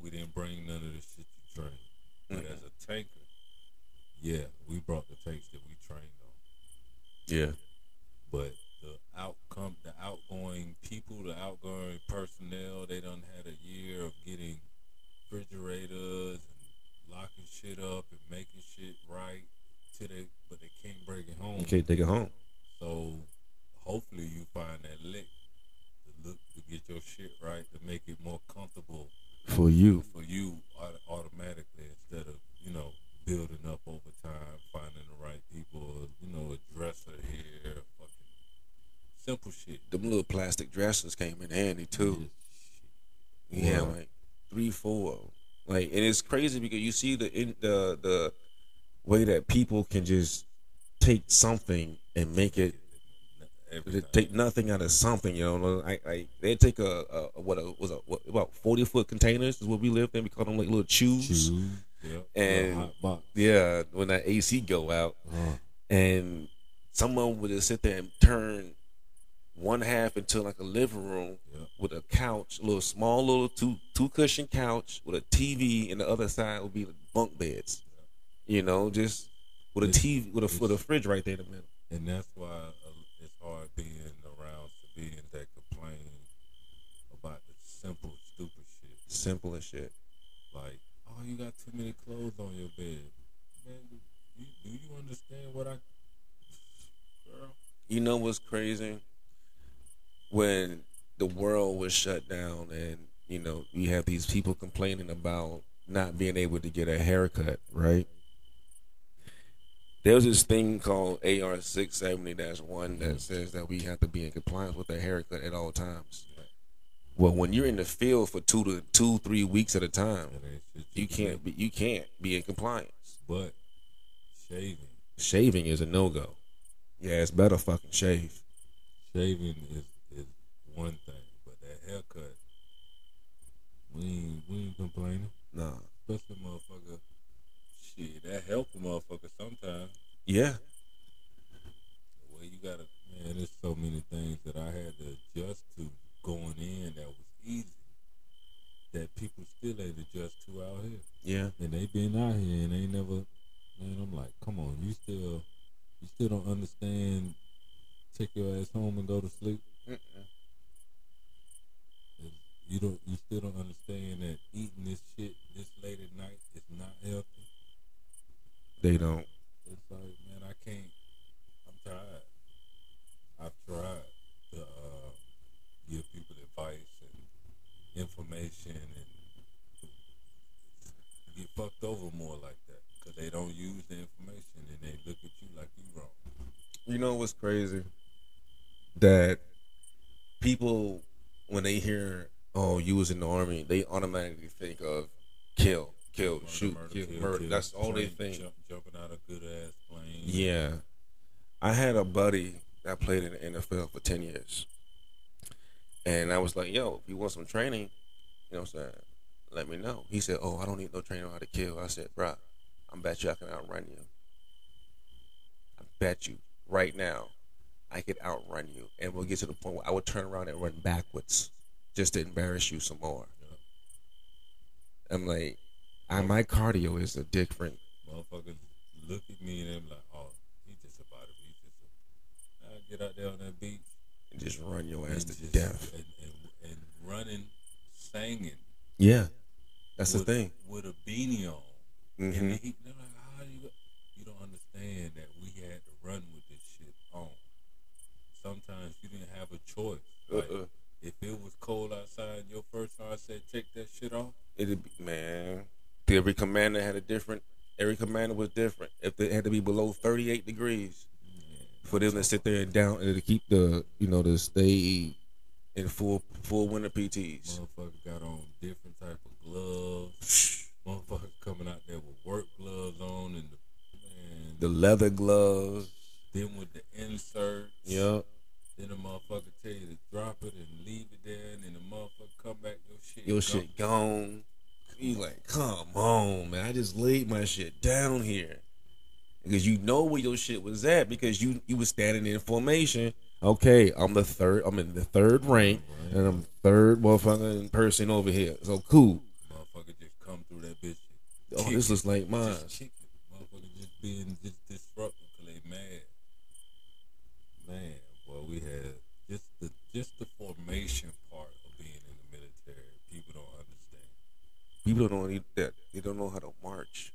We didn't bring none of the shit you trained. But as a tanker, yeah, we brought the tapes that we trained on. Yeah. But the outcome, the outgoing people, the outgoing personnel, they done had a year of getting refrigerators and locking shit up and making shit right till they, but they can't bring it home. You can't take it home. So hopefully you find that lick to look to get your shit right to make it more comfortable For you. for you automatically instead of you know building up over time, finding the right people, you know, a dresser here, fucking simple shit. Them little plastic dressers came in handy too. Yeah, Wow. like three, four. Like, and it's crazy because you see the in the the way that people can just take something and make it take nothing out of something. You know, like, like they take a, a what a was a what, about forty foot containers is what we lived in. We call them like little CHUs. Yep. And- Little hot box. Yeah, when that AC go out, Uh, and someone would just sit there and turn one half into like a living room Yep. with a couch, a little small little two two cushion couch with a TV, and the other side would be bunk beds. You know, just with a It's- TV with a with a fridge right there in the middle. And that's why uh, it's hard being around civilians that complain about the simple, stupid shit. Simple as shit. You got too many clothes on your bed. Man, you, do you understand what I. Girl. You know what's crazy? When the world was shut down and, you know, you have these people complaining about not being able to get a haircut, right? There's this thing called AR 670 1 that says that we have to be in compliance with a haircut at all times. Well, when you're in the field for two to two, three weeks at a time, That ain't shit you can can't be you can't be in compliance. But shaving. Shaving is a no go. Yeah, it's better fucking shave. Shaving is, is one thing, but that haircut, we ain't, we ain't complaining. Nah. Especially motherfucker. Shit, that help a motherfucker sometimes. Yeah. The way you gotta, man, there's so many things that I had to adjust to going in that was easy that people still ain't adjust to out here. Yeah. And they been out here and they never, man, I'm like, come on, you still, you still don't understand. Take your ass home and go to sleep. You don't, you still don't understand that eating this shit this late at night is not healthy. They don't. It's like, man, I can't. I'm tired. I've tried to uh, give people advice and information and get fucked over more like that because they don't use the information and they look at you like you wrong. You know what's crazy? That people, when they hear, "Oh, you was in the army," they automatically think of kill, kill, Murder, shoot, murder, kill, kill, murder. kill, That's all they think. Jump, jumping out of good ass plane. Yeah. I had a buddy that played in the NFL for 10 years. And I was like, yo, if you want some training, you know what I'm saying? Let me know. He said, oh, I don't need no training on how to kill. I said, bro, I bet you I can outrun you. I bet you right now I could outrun you. And we'll get to the point where I would turn around and run backwards just to embarrass you some more. I'm like, I, my cardio is a different. Motherfuckers look at me and I'm like, oh, he just about to be just I get out there on that beach. And just run your ass to just- death. And, and, and running, singing. Yeah, that's the thing. With a beanie on. hmm And heat, they're like, how you, you don't understand that we had to run with this shit on. Sometimes you didn't have a choice. Like, Uh-uh. if it was cold outside your first sergeant said, take that shit off, It'd be man. Every commander had a different. Every commander was different. If it had to be below thirty eight degrees for them to sit there and down and to keep the you know to stay in full full winter PTs. motherfucker got on different type of gloves. (sighs) Motherfucker coming out there with work gloves on and the, The leather gloves. then with the inserts. Yep. Then the motherfucker tell you to drop it and leave it there, and then the motherfucker come back, your shit. Your gone. shit gone. You like, come on, man. I just laid my shit down here. Because you know where your shit was at because you you was standing in formation. Okay, I'm the third. I'm in the third rank, and I'm third motherfucking person over here. So cool. Motherfucker just come through that bitch. Oh, this looks like mine. Just. Motherfucker just being just disruptive because they mad. Man, well, we had just the just the formation part of being in the military. People don't understand. people don't know that they don't know how to march.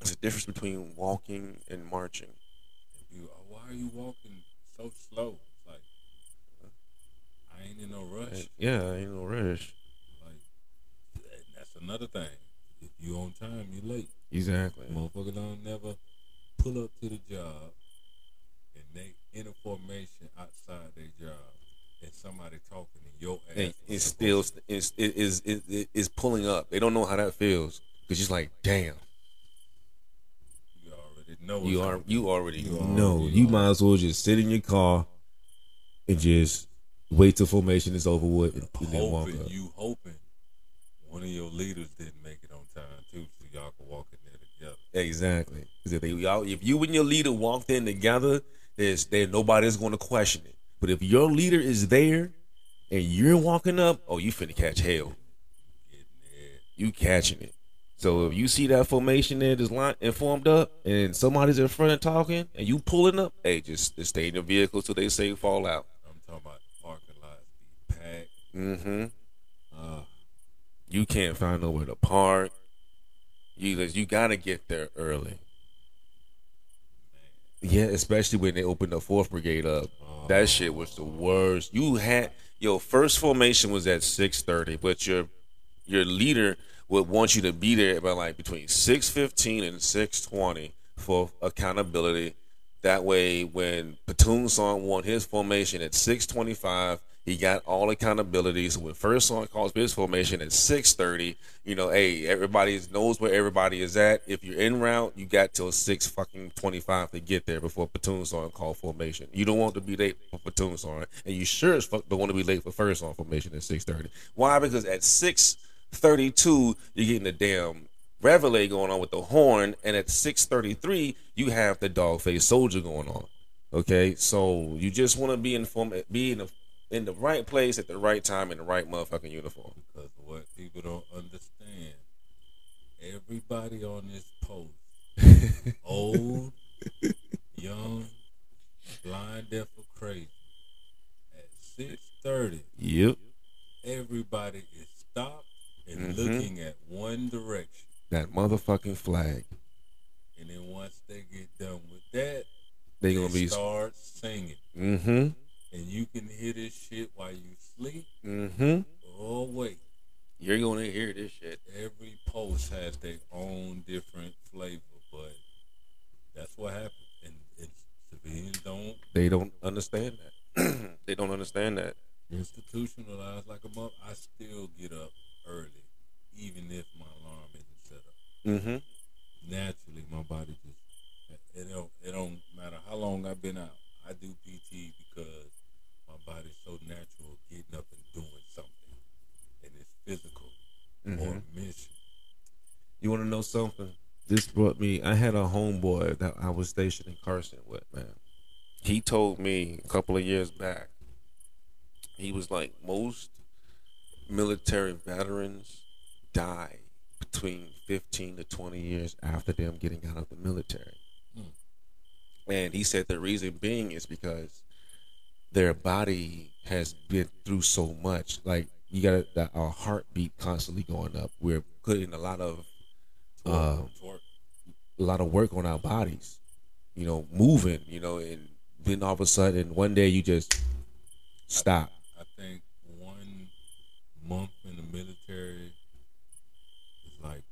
There's a difference between walking and marching. You, why are you walking so slow? It's like I ain't in no rush. Yeah, ain't no rush. Like that's another thing. If you on time, you late. Exactly. Motherfucker don't never pull up to the job and they in a formation outside their job and somebody talking and your ass And it's still it's it is it, it is pulling up. They don't know how that feels because she's like, damn, already know. you are you already You know. No, you might as well just sit in your car and just wait till formation is over with and, and then walk up. you hoping one of your leaders didn't make it on time too, so y'all can walk in there together. Exactly. Because if they y'all, if you and your leader walked in together, there's there nobody's going to question it. But if your leader is there and you're walking up, oh, you finna catch hell. You catching it. So if you see that formation there just line and formed up, and somebody's in front and talking, and you pulling up, hey, just, just stay in your vehicle till they say fall out. I'm talking about parking lots be packed. Mm-hmm. Uh, You can't find nowhere to park. You you gotta get there early. Yeah, especially when they opened the fourth brigade up. That shit was the worst. You had your first formation was at six thirty, but your your leader would want you to be there by like between six fifteen and six twenty for accountability. That way, when Platoon Song won his formation at six twenty five, he got all accountability. So when First Song calls his formation at six thirty, you know, hey, everybody knows where everybody is at. If you're in route, you got till six fucking twenty five to get there before Platoon Song call formation. You don't want to be late for Platoon Song, and you sure as fuck don't want to be late for First Song formation at six thirty. Why? Because at six thirty two, you're getting the damn reveille going on with the horn, and at six thirty three, you have the dog face soldier going on. Okay, so you just want to be in form, be in the in the right place at the right time in the right motherfucking uniform. because what people don't understand, everybody on this post, (laughs) old, young, blind, deaf, or crazy, at six thirty, Yep, everybody is stopped and Mhm. looking at one direction. that motherfucking flag. And then once they get done with that, They gonna be. start singing. Mm-hmm. And you can hear this shit while you sleep. Mm-hmm. Oh wait. You're gonna hear this shit. Every post has their own different flavor, but that's what happens. And it's civilians don't They don't understand that. (clears throat) they don't understand that. Institutionalized like a month. I still get up early, even if my alarm isn't set up. Mm-hmm. Naturally, my body just it don't it don't matter how long I've been out. I do PT because my body's so natural getting up and doing something, and it's physical or Mhm. mission. You want to know something? This brought me. I had a homeboy that I was stationed in Carson with. Man, he told me a couple of years back. He was like, most military veterans die between 15 to 20 years after them getting out of the military. And he said the reason being is because their body has been through so much. Like you got our heartbeat constantly going up. We're putting a lot of uh, a lot of work on our bodies. You know, moving. You know, and then all of a sudden one day you just stop. I think one month in the military is like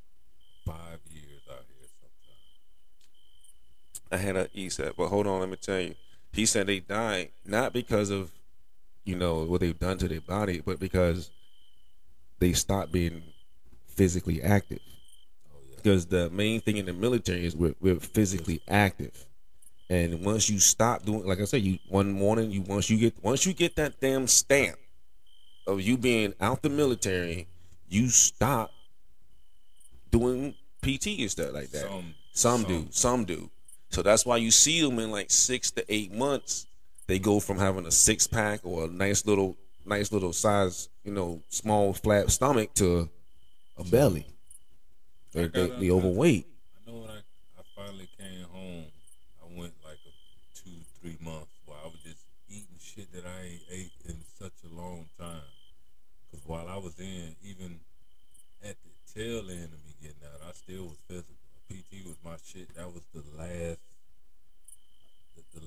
five years out here sometimes. I had a he said, but hold on, let me tell you. He said they died not because of you know what they've done to their body, but because they stopped being physically active. Oh yeah. Because the main thing in the military is we're, we're physically active, and once you stop doing, like I said, you one morning you once you get once you get that damn stamp of you being out the military, you stop doing PT and stuff like that. Some- Some, some. do, some do. So that's why you see them in like six to eight months. They go from having a six pack or a nice little, nice little size, you know, small flat stomach to a belly. They're they, overweight. I know when I, I finally came home, I went like a two, three months where I was just eating shit that I ain't ate in such a long time. Because while I was in, even at the tail end of me getting out, I still was physical. PT was my shit. That was the last,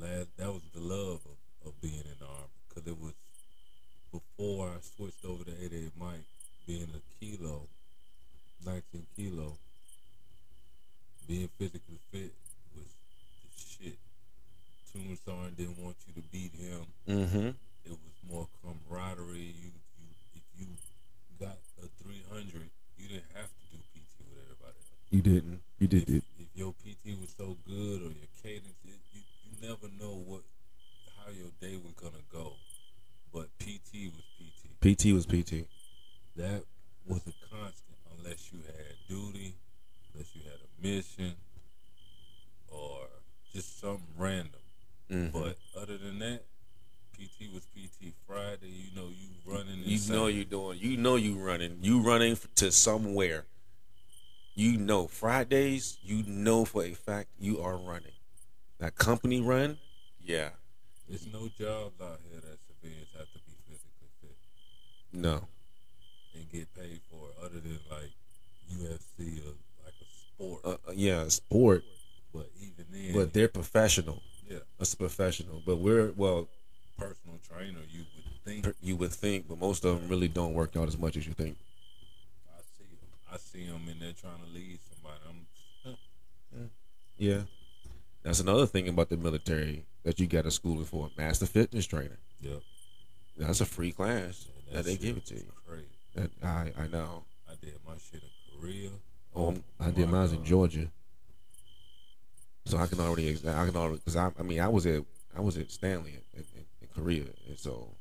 last. That was the love of, of being in the army because it was before I switched over to 88 Mike, being a kilo, 19 kilo. Being physically fit was the shit. Tombstone didn't want you to beat him. Mm-hmm. It was more camaraderie. You, you, if you got a 300, you didn't have to do PT with everybody else. You didn't. You did If, it. if your PT was so good or your cadence, it, you, you never know what how your day was gonna go. But PT was PT. PT was PT. That was a constant, unless you had duty, unless you had a mission, or just something random. Mhm. But other than that, PT was PT. Friday, you know, you running. You know you doing. You know you running. You running to somewhere. You know Fridays. You know for a fact you are running. That company run. Yeah. There's no jobs out here that civilians have to be physically fit No. and get paid for, other than like UFC or like a sport. Uh, uh, yeah. Sport. but even then, But they're professional. yeah, That's a professional. But we're well. personal trainer, you would think. You would think, but most of them really don't work out as much as you think. I see them. I see them in there trying to lead somebody. I'm (laughs) Yeah. That's another thing about the military that you got a schooling for. Master fitness trainer. yep. That's a free class that they give it to you. Crazy. That I I know. I did my shit in Korea. Oh, I did mine in Georgia. So I can already I can already because I I mean I was at I was at Stanley in, in, in Korea and so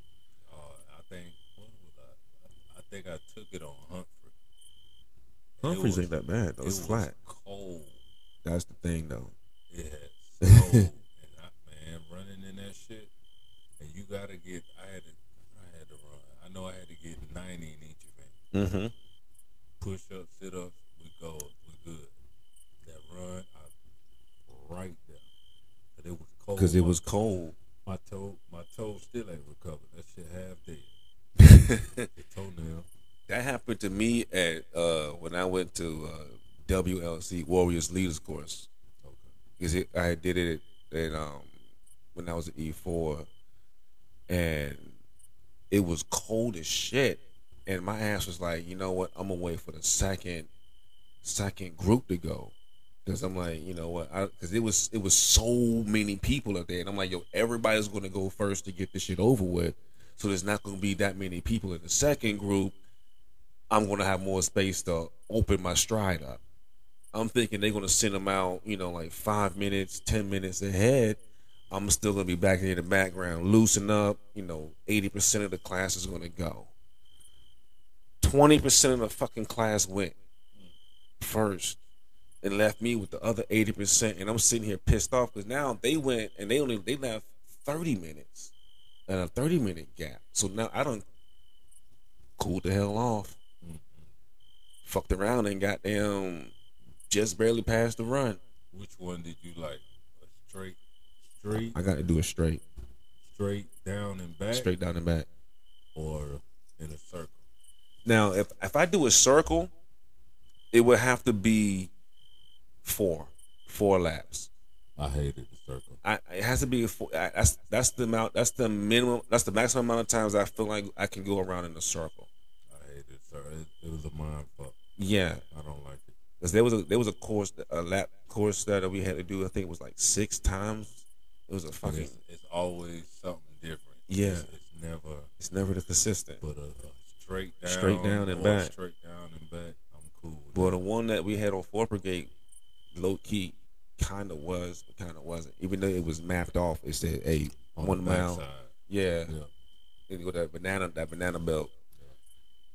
Uh, I think I? I think I took it on Humphrey. Humphreys ain't that bad though. It It's was flat. cold. That's the thing though. It (laughs) and I, man, running in that shit, and you gotta get. I had to, I had to run. I know I had to get ninety in each event. Mm-hmm. Push up, sit up. we go, we good. That run, I right there, but it was cold. Because it My- was cold. my toe, my toe still ain't recovered. That shit half dead. (laughs) The toenail. That happened to me at uh, when I went to uh, WLC Warriors Leaders Course. Because it, I did it um, when I was at E four, and it was cold as shit, and my ass was like, you know what, I'm gonna wait for the second second group to go, because I'm like, you know what, because it was it was so many people up there, and I'm like, yo, everybody's gonna go first to get this shit over with, so there's not gonna be that many people in the second group. I'm gonna have more space to open my stride up. I'm thinking they're gonna send them out, you know, like five minutes, ten minutes ahead. I'm still gonna be back in the background, loosen up. You know, eighty percent of the class is gonna go. Twenty percent of the fucking class went first, and left me with the other eighty percent. And I'm sitting here pissed off because now they went and they only they left thirty minutes, and a thirty minute gap. So now I don't cool the hell off. Mm-hmm. Fucked around and got them just barely passed the run. Which one did you like? A straight, straight, I got to do a straight, straight down and back, straight down and back. or in a circle? Now, if if I do a circle, it would have to be four, four laps. I hated the circle. I it has to be a four. I, that's that's the amount. That's the minimum. That's the maximum amount of times I feel like I can go around in a circle. I hated it, sir. It, it was a mind fuck. Yeah, I don't like it. because there was a there was a course a lap course that we had to do. I think it was like six times. It was a 'Cause fucking. It's, it's always something different. Yeah. It's, it's never It's never the consistent. but a, a straight down, Straight down and back. Straight down and back. I'm cool. With Well, that. the one that we had on Fourth Brigade, low key, kind of was, but kind of wasn't. Even though it was mapped off, it said, "Hey, On one the mile." backside. Yeah, Yeah. and go that banana, that banana belt.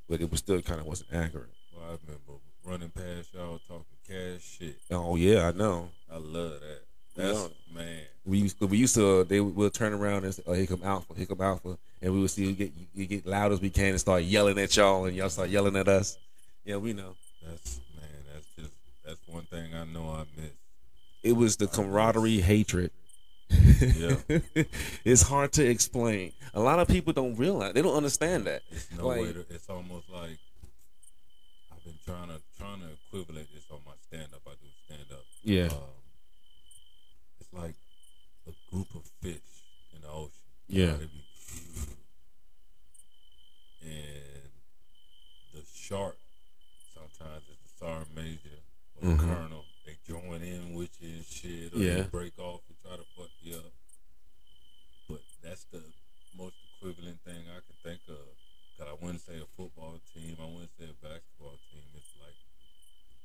But it was still kind of wasn't accurate. Well, I remember running past y'all talking cash shit. Oh yeah, I know. I love that. That's Yeah. man. We used to, we used to they would we'll turn around and say, "Oh, here come Alpha, here come Alpha," and we would see you get you get loud as we can and start yelling at y'all, and y'all start yelling at us. Yeah, we know. That's man. That's just that's one thing I know I miss. It was the camaraderie, hatred. Yeah. (laughs) it's hard to explain. A lot of people don't realize they don't understand that. It's no Like- way to. It's almost like I I've been trying to trying to equivalent this on my stand up. I do stand up. Yeah. Um, it's like a group of fish in the ocean. Yeah. They be huge. And the shark, sometimes it's the sergeant major or the Mhm. colonel. They join in with you and shit, or Yeah. they break off and try to fuck you up. But that's the most equivalent thing I can think of. Cause I wouldn't say a football team, I wouldn't say a basketball team. It's like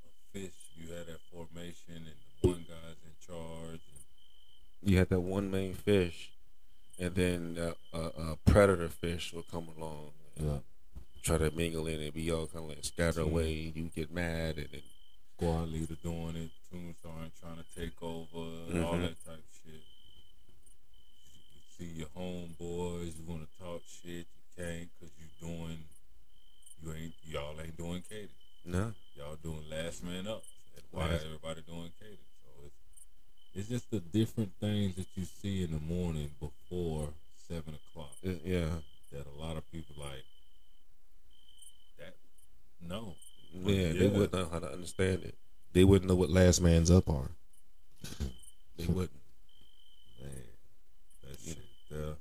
a fish. You had that formation, and the one guy's in charge. And You had that one main fish, and then uh, a, a predator fish will come along. And Yeah. Try to mingle in and be all kind of like scatter away. You get mad and then squad leader doing it, Tombstone trying to take over, and all Mhm. that type of shit. You see your homeboys, you want to talk shit, you can't because you doing, you ain't, y'all ain't doing cater. no. Y'all doing last man up. That's why Last- everybody doing cater. It's, just the different things that you see in the morning before seven o'clock Uh, Yeah. that a lot of people like. That no, Yeah, they wouldn't know how to understand it. They wouldn't know what last man's up are. They wouldn't. Man, that shit there.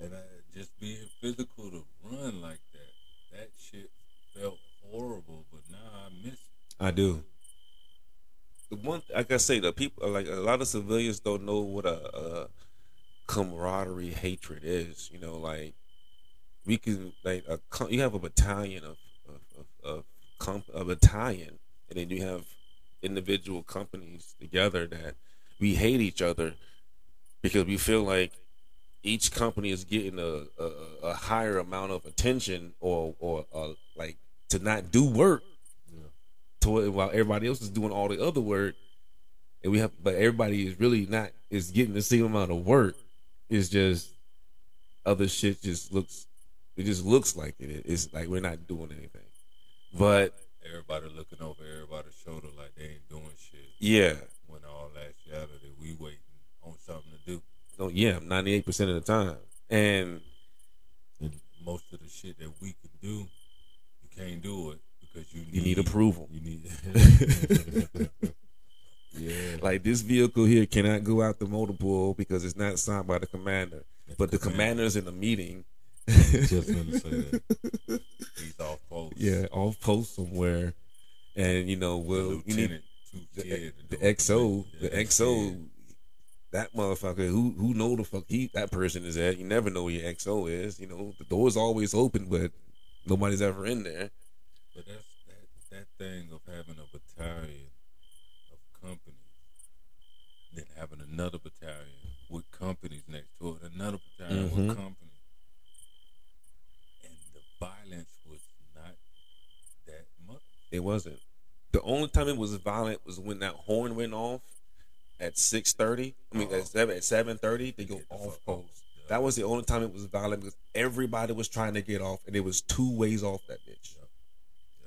And I, just being physical to run like that, that shit felt horrible, but now I miss it. I do. One, like I say, the people, like a lot of civilians, don't know what a, a camaraderie hatred is. You know, like we can, like a, you have a battalion of of, of, of comp, a battalion, and then you have individual companies together that we hate each other because we feel like each company is getting a, a, a higher amount of attention or or uh, like to not do work to while everybody else is doing all the other work and we have but everybody is really not is getting the same amount of work. It's just other shit just looks it just looks like it. It's like we're not doing anything. But Everybody looking over everybody's shoulder like they ain't doing shit. yeah. When all that shadow that we waiting on something to do. so yeah 98% of the time. And And most of the shit that we can do, you can't do it because you need, you need approval You need. (laughs) (laughs) yeah. like this vehicle here cannot go out the motor pool because it's not signed by the commander but the commander. commander's in a meeting Just gonna say that. He's off post. yeah off post somewhere and you know well you need the, to the. XO, the XO, that motherfucker who who know the fuck he that person is at. You never know who your XO is. You know the door's always open, but nobody's ever in there. But that's that that thing of having a battalion of companies, then having another battalion with companies next to it, another battalion Mhm. with companies, and the violence was not that much. It wasn't. The only time it was violent was when that horn went off at six thirty. I mean Oh. at seven at seven thirty they go the off post. Yeah. That was the only time it was violent because everybody was trying to get off, and it was two ways off that bitch. Yeah.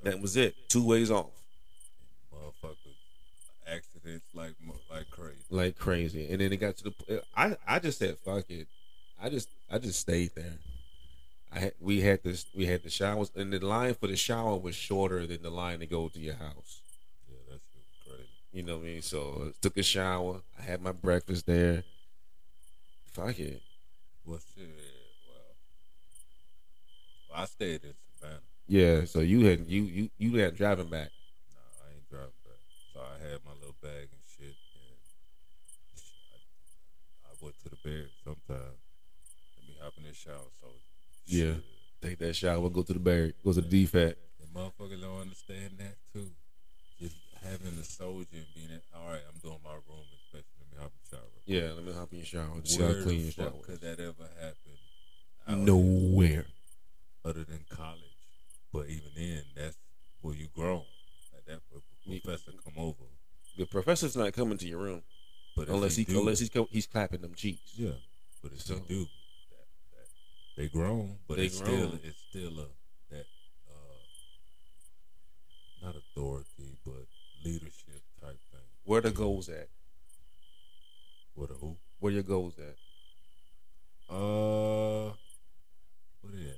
That was it. Two ways off. Motherfuckers, accidents like like crazy. like crazy. And then it got to the I I just said fuck it. I just I just stayed there. I had, we had this we had the showers and the line for the shower was shorter than the line to go to your house. Yeah, that shit was crazy. You know what I mean? So I took a shower. I had my breakfast there. Fuck it. Well, shit. Well, well, I stayed in. Yeah. So you had you you you had driving back. Nah, I ain't driving back. So I had my little bag and shit, and I, I went to the bed sometime. Let me hop in this shower. So Yeah. Take that shower. We Go to the barrack. Go to the defect. And motherfuckers don't understand that too. Just having the soldier and being, in, all right, I'm doing my room inspection. Let me hop in the shower. Yeah. Let me hop in your shower. See Where clean your the shower. could that ever happen? Nowhere. other than college. But even then, that's where you grown. Like that professor come over. The professor's not coming to your room But unless he, do, unless he's co- he's clapping them cheeks. yeah. But if So- they do, that, that, they grown. But They it's grown. still it's still a that uh, not authority, but leadership type thing. Where the goals at? Where the who? Where your goals at? Uh,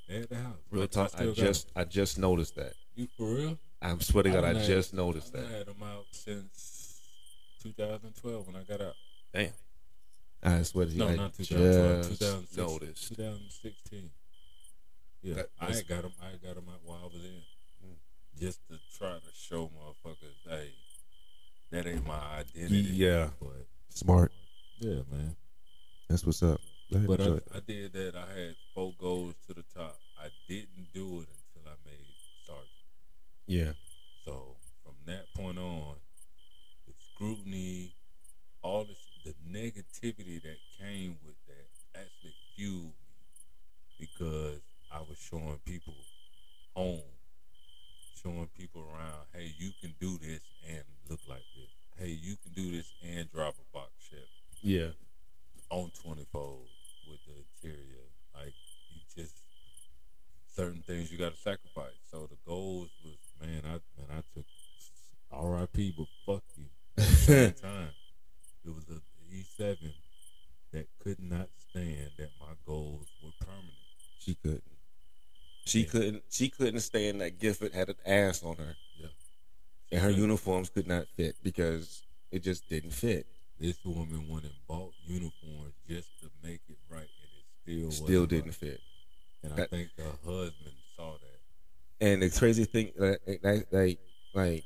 that? At the house. Real I- talk. I, just I just noticed that. You for real? I'm swear to God, I had- just noticed I that. I had them out since 2012 when I got out. Damn. I swear to you, No, I not 2012. just 2006, noticed. 2016. Yeah, That- I got them. I had got them out while I was in, Mm. just to try to show motherfuckers, hey, that ain't my identity. Yeah. but Smart. yeah, man. That's what's up. Ahead, But I. I did that. I had four goals to the top. I didn't do it until I made sergeant. yeah. So from that point on, the scrutiny, all this, the negativity that came with that actually fueled me because I was showing people home, showing people around, hey, you can do this and look like this. Hey, you can do this and drop a box ship Yeah. on 20 fold with the interior. Like you just certain things you got to sacrifice. So the goals was man, I man I took R.I.P. But fuck you. At the same (laughs) time, it was a E7 that could not stand that my goals were permanent. She couldn't. She Yeah. couldn't. She couldn't stand that Gifford had an ass on her, Yeah. and her uniforms could not fit because it just didn't fit. This woman went and bought uniforms just to make it right, and it still Still didn't right. fit. And I think her husband saw that. And the crazy thing, like, like, like, like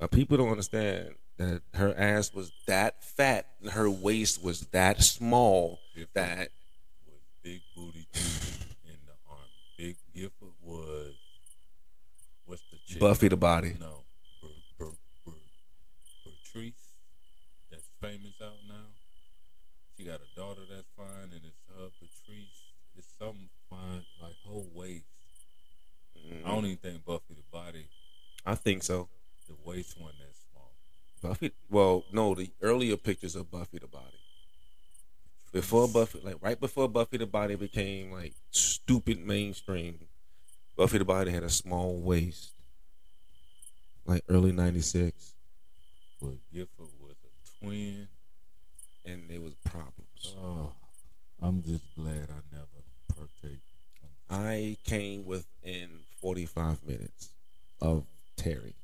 uh, people don't understand that her ass was that fat and her waist was that small Gifford that was big booty in the army. Big Gifford was what's the chick? Buffy the body. No, She got a daughter that's fine, and it's her Patrice. It's something fine, like whole waist. I mm-hmm. don't even think Buffy the body, I think so. the waist one that's small. Buffy. Well, no, the earlier pictures of Buffy the body. Before Buffy, like right before Buffy the Body became like stupid mainstream, Buffy the Body had a small waist, like early '96, But Gifford was a twin. And there was problems. Oh, I'm just glad I never partake. I came within 45 minutes of Terry.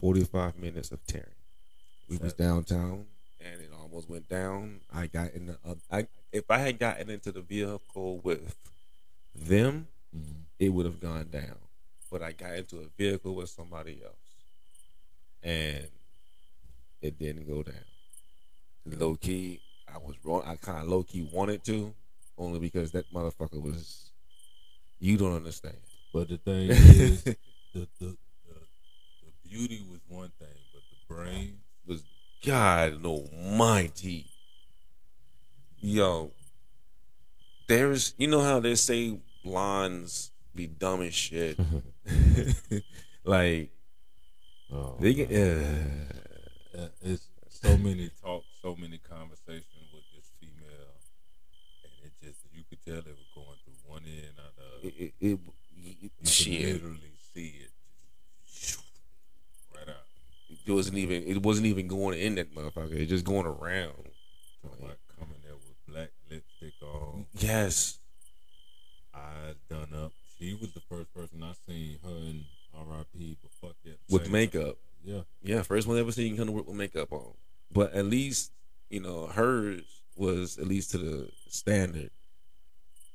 45 minutes of Terry. We was downtown, and it almost went down. I got in the. Uh, I if I had gotten into the vehicle with them, Mm-hmm. it would have gone down. But I got into a vehicle with somebody else, and it didn't go down. Low key, I was wrong. I kind of low key wanted to, only because that motherfucker was. You don't understand. But the thing is, (laughs) the, the, the, the beauty was one thing, but the brain, was God Almighty. Yo, there's you know how they say blondes be dumb as shit. (laughs) (laughs) like oh, they get uh, uh, it's so many talks, so many conversations with this female, and it just you could tell they were going through one end out of it, it, it, you could literally see it right out. It wasn't even it wasn't even going in that motherfucker. It just going around. Talking about coming there with black lipstick on, Yes. eyes done up. She was the first person I seen her in R.I.P. But fuck that. With makeup. Yeah. Yeah, first one ever seen you come to work with makeup on. But at least, you know, hers was at least to the standard.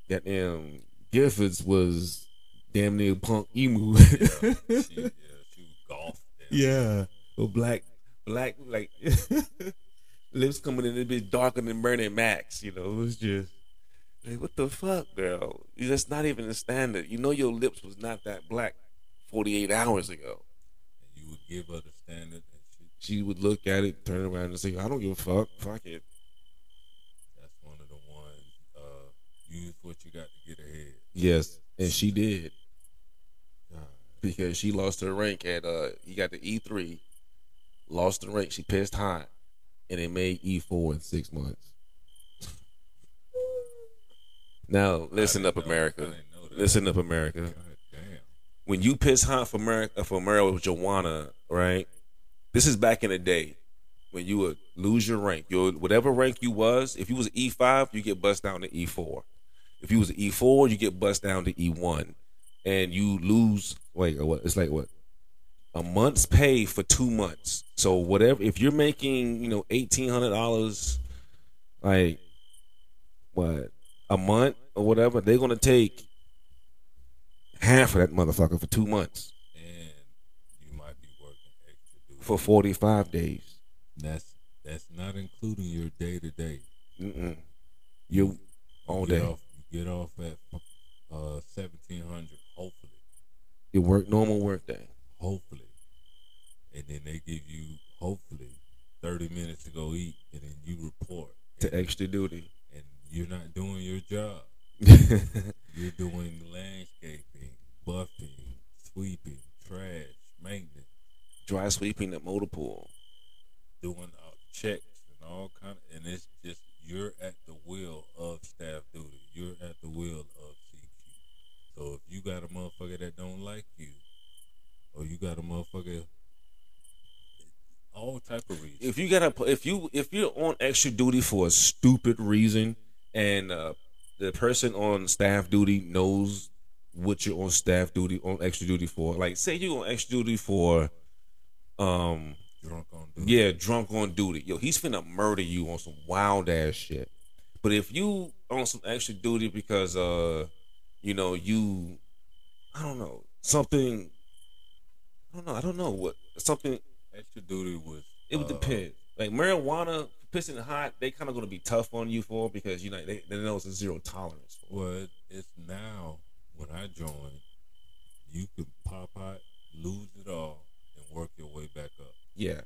That damn Giffords was damn near punk emu. She, (laughs) yeah, she was golf. Yeah. Well, black, black, like (laughs) lips coming in a bit darker than Bernie Mac. You know, it was just like, what the fuck, girl? That's not even the standard. You know, your lips was not that black 48 hours ago. And you would give her the standard, and she, She would look at it, turn around, and say, "I don't give a fuck. Fuck it." that's one of the ones. Uh, use what you got to get ahead. Yes, and she did God, because she lost her rank at uh. You got the E three, lost the rank. She pissed hot, and it made E four in six months. (laughs) Now listen up, didn't know- I America. didn't know that. Listen up, America. When you piss hot for America uh, for America with Joanna, right? This is back in the day when you would lose your rank. Your whatever rank you was, if you was E five, you get bust down to E four. If you was E four, you get bust down to E one. and you lose like what? It's like what? A month's pay for two months. So whatever, if you're making you know eighteen hundred dollars, like what a month or whatever, they're gonna take half of that motherfucker for two months and you might be working extra duty. for forty five days. That's that's not including your day to day. Mm-mm. You all get day. Off, you get off at uh seventeen hundred. Hopefully, You work normal work day. hopefully, and then they give you hopefully thirty minutes to go eat, and then you report, to extra duty. and you're not doing your job. (laughs) You're doing landscaping, buffing, sweeping, trash, maintenance, Dry sweeping the motor pool. doing uh, checks and all kind of, and it's just you're at the will of staff duty. You're at the will of CQ. So if you got a motherfucker that don't like you, or you got a motherfucker, all type of reasons. If you got a, if you if you're on extra duty for a stupid reason, and uh, the person on staff duty knows what you're on staff duty on extra duty for, like say you're on extra duty for, um, drunk on duty. yeah, drunk on duty. Yo, he's finna murder you on some wild ass shit. But if you on some extra duty because uh, you know, you I don't know, something I don't know, I don't know what something Extra duty was. it would uh, depend. Like marijuana, pissing hot, they kind of gonna be tough on you for because you know they, they know it's a zero tolerance for. Well, it's now when I joined, you could pop out, lose it all, and work your way back up. Yeah,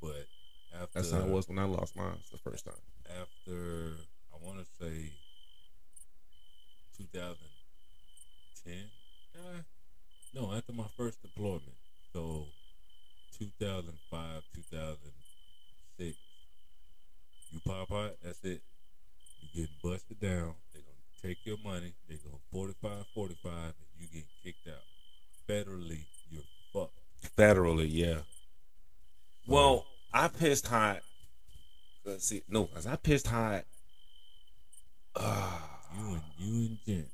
But after that's how it was when I lost mine the first time. after I want to say 2010. Uh, no, after my first deployment. So 2005, 2006. You pop out, that's it. You get busted down. They're gonna take your money. They're gonna 45, 45, and you get kicked out. Federally, you're fucked. Federally, yeah. Well, I pissed hot. Let's see, no, cause I pissed hot. Uh, You and you and Jen.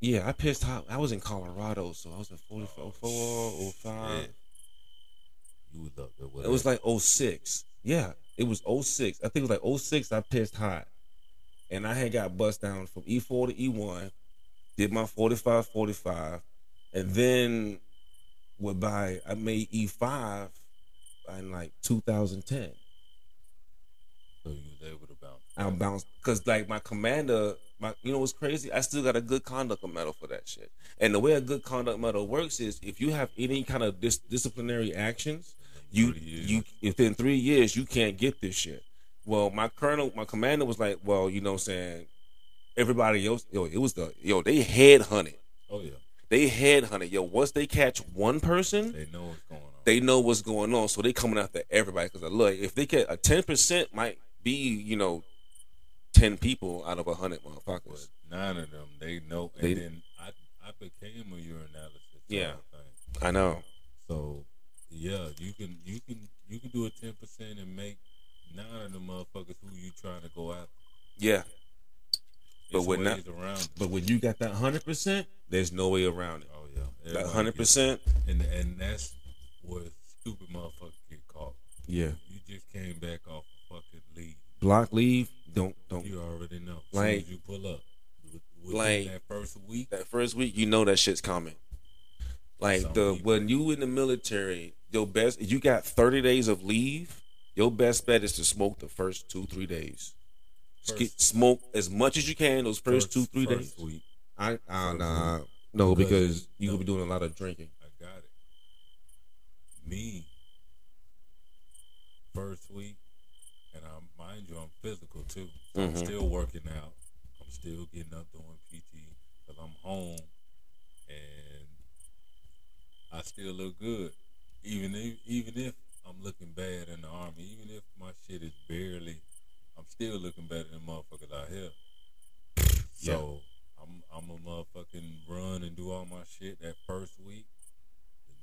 yeah, I pissed hot. I was in Colorado, so I was in 44, 04, 05. Shit. You was up there It was like 06. Yeah, it was 06. I think it was like 06 I pissed hot. And I had got bust down from E4 to E1, did my 45 45, and then went by I made E5 in like 2010. so you was able to bounce. I bounced because like my commander, my you know what's crazy? I still got a good conduct medal for that shit. And the way a good conduct medal works is if you have any kind of dis- disciplinary actions, you you within three years you can't get this shit. Well, my colonel, my commander was like, well, you know, what I'm saying everybody else, yo, it was the yo, they head hunted. Oh yeah, They head hunted. Yo, once they catch one person, they know what's going on. they know what's going on, so they coming after everybody. Because uh, look, if they get a ten percent, might be you know ten people out of a hundred but motherfuckers. nine of them, they know. And They- then I, I became a urinalysis. Yeah. I know. So yeah, you can, you can, you can do a ten percent and make nine of the motherfuckers who you trying to go after. Yeah, But ways not- but when you got that hundred percent, there's no way around it. Oh yeah, That hundred percent, and and that's where stupid motherfuckers get caught. yeah. You just came back off a fucking leave. Block leave, don't don't. You already know. As Like- soon as you pull up, like- that first week, That first week, you know that shit's coming. Like Some the people- when you in the military, your best you got thirty days of leave. Your best bet is to smoke the first two three days. First- Get, smoke as much as you can those first, two three first days. week. I, I First nah, no, Because because you- you no. will be doing a lot of drinking. I got it. Me, first week, and I mind you, I'm physical too. So I'm Mhm. still working out. I'm still getting up doing PT because I'm home, and I still look good. Even if even if I'm looking bad in the army, even if my shit is barely, I'm still looking better than motherfuckers out here. So I'm I'm a motherfucking run and do all my shit that first week.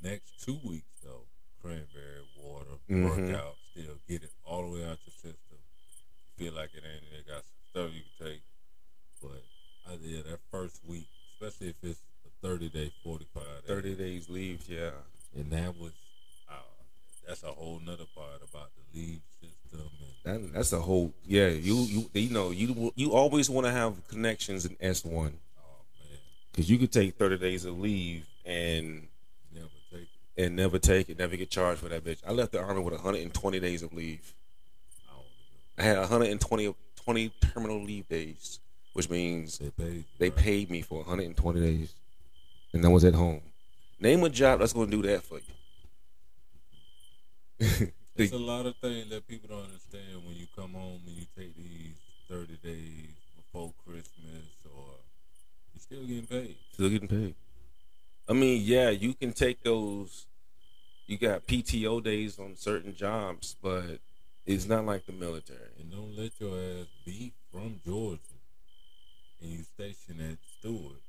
The next two weeks though, cranberry water, Mhm. workout, still get it all the way out your system. Feel like it ain't it got some stuff you can take. But I yeah, that first week, especially if it's a thirty day, forty five thirty days leaves, Yeah. and that was uh, that's a whole nother part about the leaves system That, that's the whole yeah. You you you know you you always want to have connections in S one oh man, because you could take thirty days of leave and never take it. and never take it, never get charged for that bitch. I left the army with 120 days of leave. I had 120 20 terminal leave days, which means. They paid. they paid me for 120 days, and I was at home. Name a job that's going to do that for you. (laughs) It's a lot of things that people don't understand when you come home and you take these 30 days before Christmas or you still getting paid. Still getting paid. I mean, yeah, you can take those. You got PTO days on certain jobs, but it's not like the military. And don't let your ass be from Georgia and you stationed at Stewart,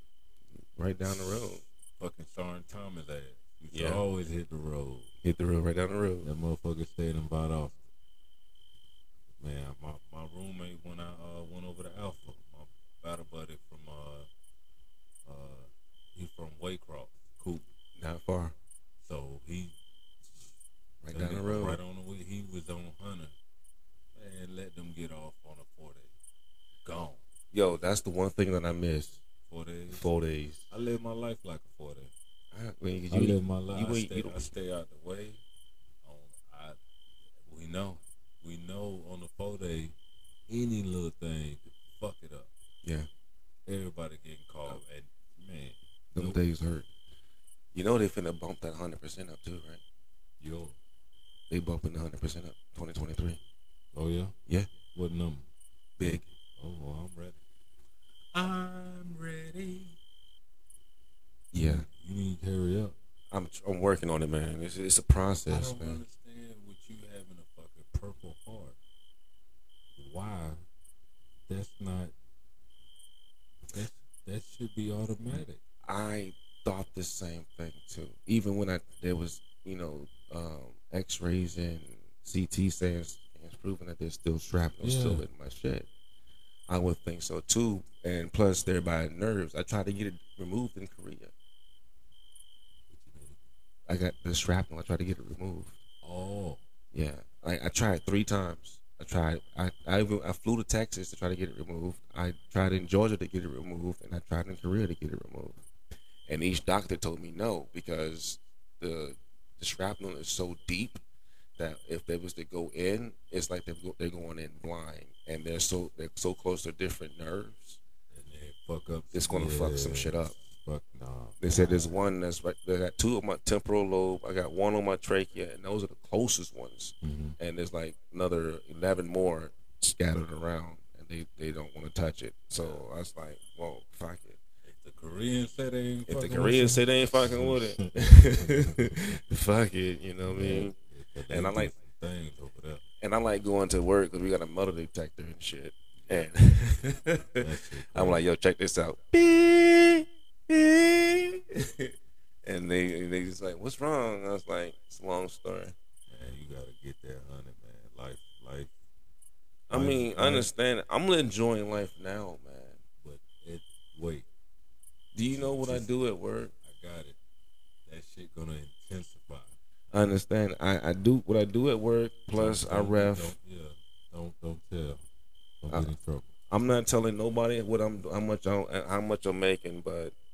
Right down the road. fucking Sergeant Thomas ass. You should Yeah. always hit the road. Hit the road right down the road. That motherfucker stayed in off. Man, my, my roommate when I uh, went over to Alpha, my battle buddy from uh uh he from Waycross, Coop. Not far. So he Right down the road. Right on the way. He was on Hunter. Man, let them get off on a four day. Gone. Yo, that's the one thing that I miss. Four days. Four days. I live my life like a four day. I, mean, I you- live my life. you I, stay, you I stay out the way. On, I, we know. We know on the four day, any little thing could fuck it up. yeah, Everybody getting called. And man, them nope. days hurt. You know they finna bump that hundred percent up too, right? yo, They bumping the hundred percent up, twenty twenty three. oh yeah, Yeah, what number? big. Oh, well, I'm ready. I'm ready. Yeah, You need to hurry up. I'm I'm working on it, man. It's it's a process, man. I don't man. understand with you having a fucking purple heart. Why? That's not. That that should be automatic. I thought the same thing too. Even when I there was you know um, X-rays and CT scans scans proving that there's still shrapnel Yeah. still in my shit. I would think so too. And plus, they're by nerves. I tried to get it removed in Korea. I got the shrapnel. I tried to get it removed. Oh, Yeah, I, I tried three times. I tried. I I, even, I flew to Texas to try to get it removed. I tried in Georgia to get it removed, and I tried in Korea to get it removed. And each doctor told me no because the the shrapnel is so deep that if they was to go in, it's like they're, they're going in blind, and they're so they're so close to different nerves. and they fuck up. It's gonna fuck some shit up. Fuck nah. They said there's one that's right. They got two of my temporal lobe. I got one on my trachea, and those are the closest ones. Mhm. And there's like another eleven more scattered around, and they they don't want to touch it. So I was like, well, fuck it. If the Koreans say they ain't If the Koreans say they ain't fucking with it, (laughs) fuck it. You know what I mean? And I like- things over there. And I like going to work because we got a metal detector and shit. And (laughs) (laughs) I'm like, yo, check this out. Beep. (laughs) and they they just like, what's wrong? I was like, it's a long story. Man, you gotta get that hundred, man. Life, life. I life- mean, I understand. I'm enjoying life now, man. But it, wait, Do you know what I do at work? I got it. That shit gonna intensify. I understand. I, I do what I do at work. Plus, Don't- I ref. Don't, yeah, don't don't tell. Don't Uh, get in trouble. I'm not telling nobody what I'm how much I'm how much I'm making, but I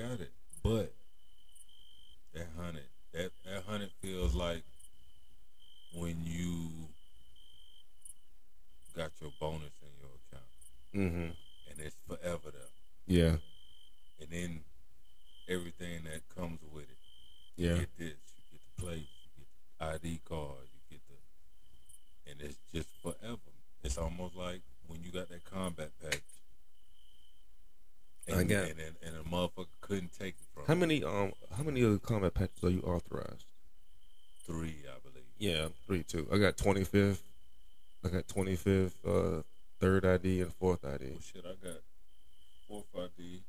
got it. But that hundred, that that hundred feels like when you got your bonus in your account, hmm and it's forever there. yeah, And then everything that comes with it. yeah, You get this, you get the plate, you get the ID card, you get the, and it's just forever. It's almost like when you got that combat package. And, I got- and, and, and a motherfucker couldn't take it from How you. Many um how many other combat patches are you authorized? Three, I believe. Yeah, three two. I got twenty fifth. I got twenty fifth, uh, third ID and fourth ID. Oh shit, I got fourth ID,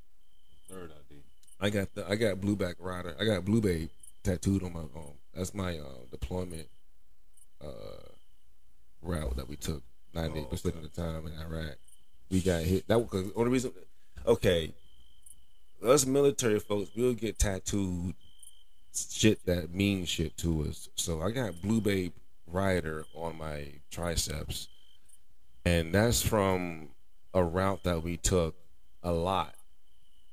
third ID. I got the I got blueback rider. I got blue babe tattooed on my arm. That's my uh, deployment uh, route that we took ninety eight percent of the time in Iraq. We got hit. That was the only reason. Okay, us military folks, we'll get tattooed shit that means shit to us. So I got Blue Babe Rider on my triceps, and that's from a route that we took a lot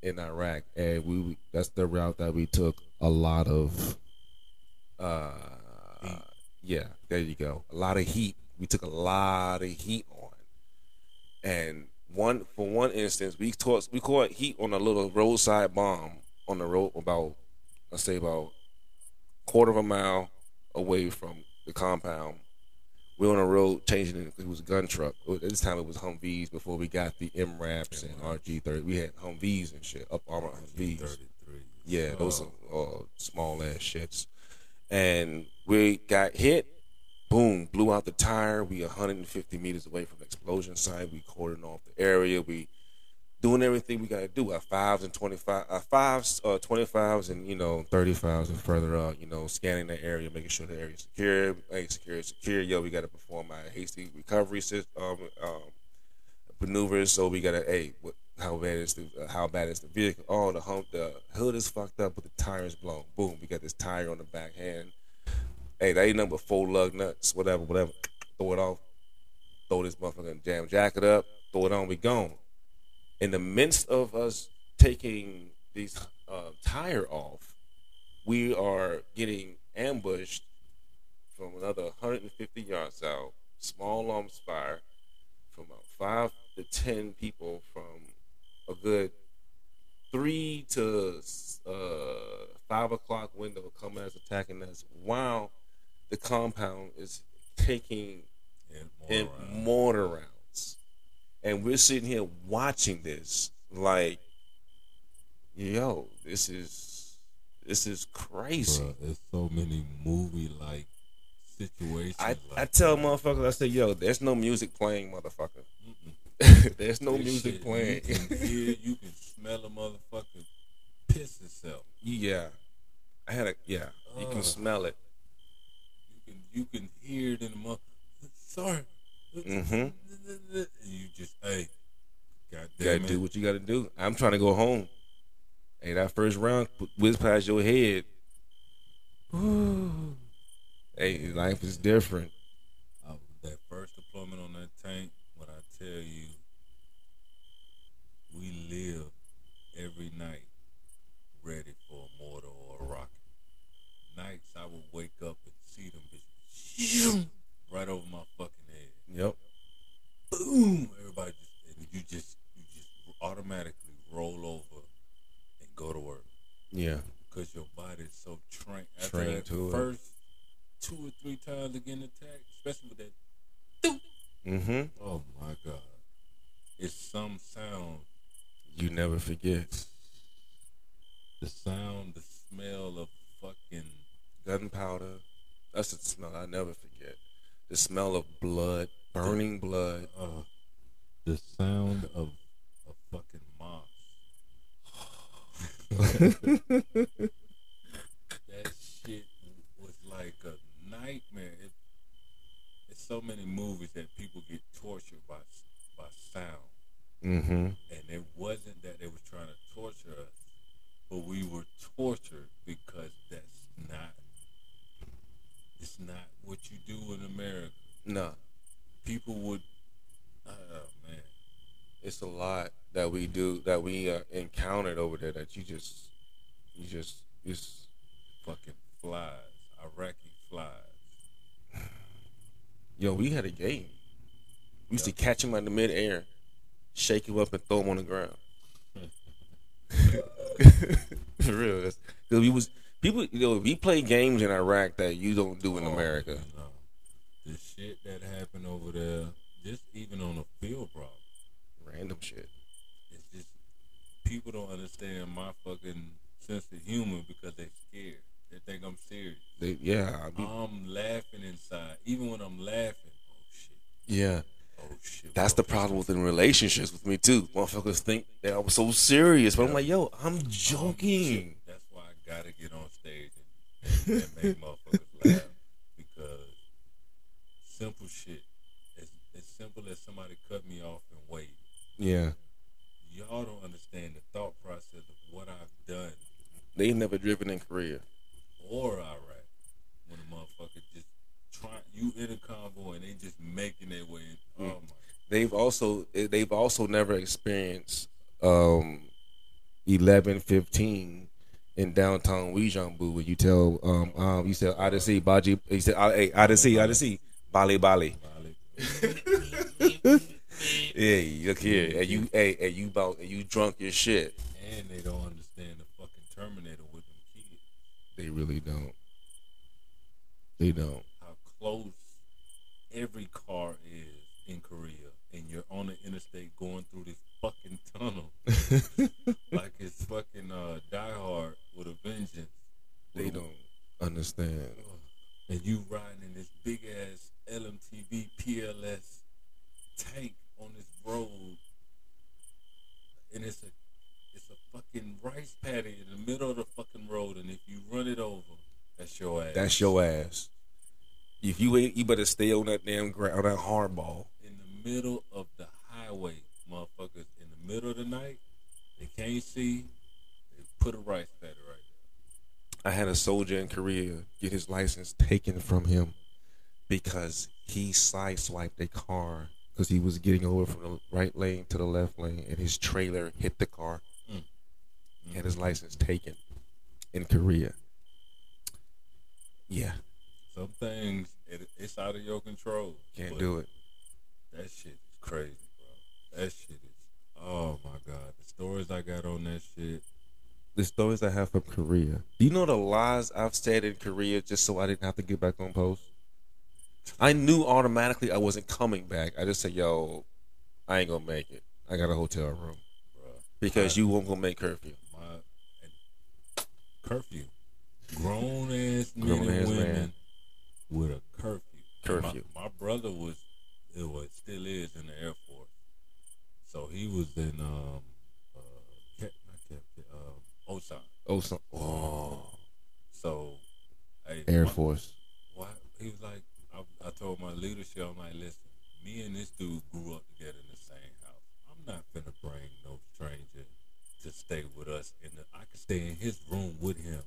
in Iraq, and we that's the route that we took a lot of. Uh, yeah, there you go. A lot of heat. We took a lot of heat on, and one for one instance, we caught we caught heat on a little roadside bomb on the road about let's say about quarter of a mile away from the compound. We were on the road changing it. It was a gun truck. At this time, it was Humvees before we got the MRAPs and RG thirty. We had Humvees and shit, up armor Humvees. Yeah, those are uh, small ass shits. And we got hit. Boom, blew out the tire. We 150 meters away from the explosion site. We cordoned off the area. We doing everything we got to do. Our fives and 25, our fives, uh, 25s and, you know, 35s and further up, you know, scanning the area, making sure the area's secure. Hey, secure, secure. Yo, we got to perform our hasty recovery system, um, um, maneuvers. So we got to, hey, what, how bad is the uh, how bad is the vehicle? Oh, the hump, the hood is fucked up, but the tire is blown. Boom, we got this tire on the back hand. Hey, that ain't nothing but four lug nuts, whatever, whatever. Throw it off. Throw this motherfucking jam jacket up. Throw it on. We gone. In the midst of us taking these uh, tire off, we are getting ambushed from another 150 yards out. Small arms fire from about five to ten people from a good three to uh, five o'clock window coming as attacking us while the compound is taking And in around. mortar rounds. And we're sitting here watching this like, yo, this is this is crazy. Bruh, there's so many movie like situations. I, like I tell motherfuckers, I say, yo, there's no music playing, motherfucker. (laughs) there's no this music shit, playing. You can hear, you can (laughs) smell a motherfucker piss itself. yeah. I had a yeah. You can smell it. You can hear it in the mouth. Sorry. Mm-hmm. And you just hey, God You gotta damn do what you gotta do. I'm trying to go home. Hey, that first round whiz past your head. (sighs) hey, life is different. I, that first deployment on that tank, what I tell you, we live every night ready for a mortar or a rocket. Nights I would wake up and see them bitches right over my fucking head. Yep. Boom! Everybody just and you just you just automatically roll over and go to work Yeah. because your body's so trained. After Trained that to it. first two or three times again attack, especially with that Mm-hmm. Oh my god. It's some sound. You forget. The sound, the smell of fucking Gunpowder. That's the smell I never forget. The smell of blood, burning blood. uh the sound of a fucking moth. that shit was like a nightmare. It, it's so many movies that people get tortured by by sound. Mm-hmm. and it wasn't that they was trying to torture us, but we were tortured because that's not it's not what you do in America. No. People would, oh man, It's a lot that we do that we uh, encountered over there that you just you just it's fucking flies, Iraqi flies. yo, we had a game. We used to catch him in the midair, shake him up and throw him on the ground. (laughs) For real. Cause we was people you know, we play games in Iraq that you don't do in America. No. The shit that happened over there, just even on a field problem, Random shit. it's just people don't understand my fucking sense of humor because they scared. They think I'm serious. They, yeah, I be, I'm laughing inside. Even when I'm laughing, oh shit, yeah. oh shit. That's the motherfucker. problem within relationships with me too. Motherfuckers think that I was so serious, but I'm like, yo, I'm joking. That's why I gotta get on stage and, and, and make motherfuckers laugh because simple shit. As, as simple as somebody cut me off and wait. Yeah, Y'all don't understand the thought process of what I've done. they never driven in Korea. in a convoy and they just making their way. In. Mm. Oh my! they've also they've also never experienced um 11 15 in downtown Uijeongbu where you tell um um you said Odyssey Baji you said hey Odyssey Odyssey Bali Bali. (laughs) Yeah look here and you hey and you about and you drunk your shit. And they don't understand the fucking Terminator with them kids. they really don't. They don't. How close every car is in Korea, and you're on the interstate going through this fucking tunnel. (laughs) Like it's fucking uh, Die Hard with a vengeance. they don't understand. And you riding in this big ass LMTV PLS tank on this road, and it's a it's a fucking rice paddy in the middle of the fucking road, and if you run it over, that's your ass. that's your ass. If you ain't you better stay on that damn ground that hardball middle of the highway, motherfuckers. In the middle of the night, they can't see. They put a rice paddy right there. I had a soldier in Korea get his license taken from him because he sideswiped a car because he was getting over from the right lane to the left lane and his trailer hit the car. Mm. He had his license taken in Korea. Yeah. Some things it, it's out of your control. can't do it. That shit is crazy, bro. That shit is. Oh my god, the stories I got on that shit. The stories I have from Korea. Do you know the lies I've said in Korea just so I didn't have to get back on post? I knew automatically I wasn't coming back. I just said, "Yo, I ain't gonna make it. I got a hotel room Bro, because you won't gonna make curfew." my and curfew, grown ass men Grown and ass women man. with a curfew. Curfew. My, my brother was, it was still is in the Air Force, so he was in um, uh, Cap, not Cap, um, Osan. So, oh, So, hey, Air my- Force. Why he was like, I, I told my leadership, I'm like, listen, me and this dude grew up together in the same house. I'm not finna bring no stranger to stay with us, and I can stay in his room with him,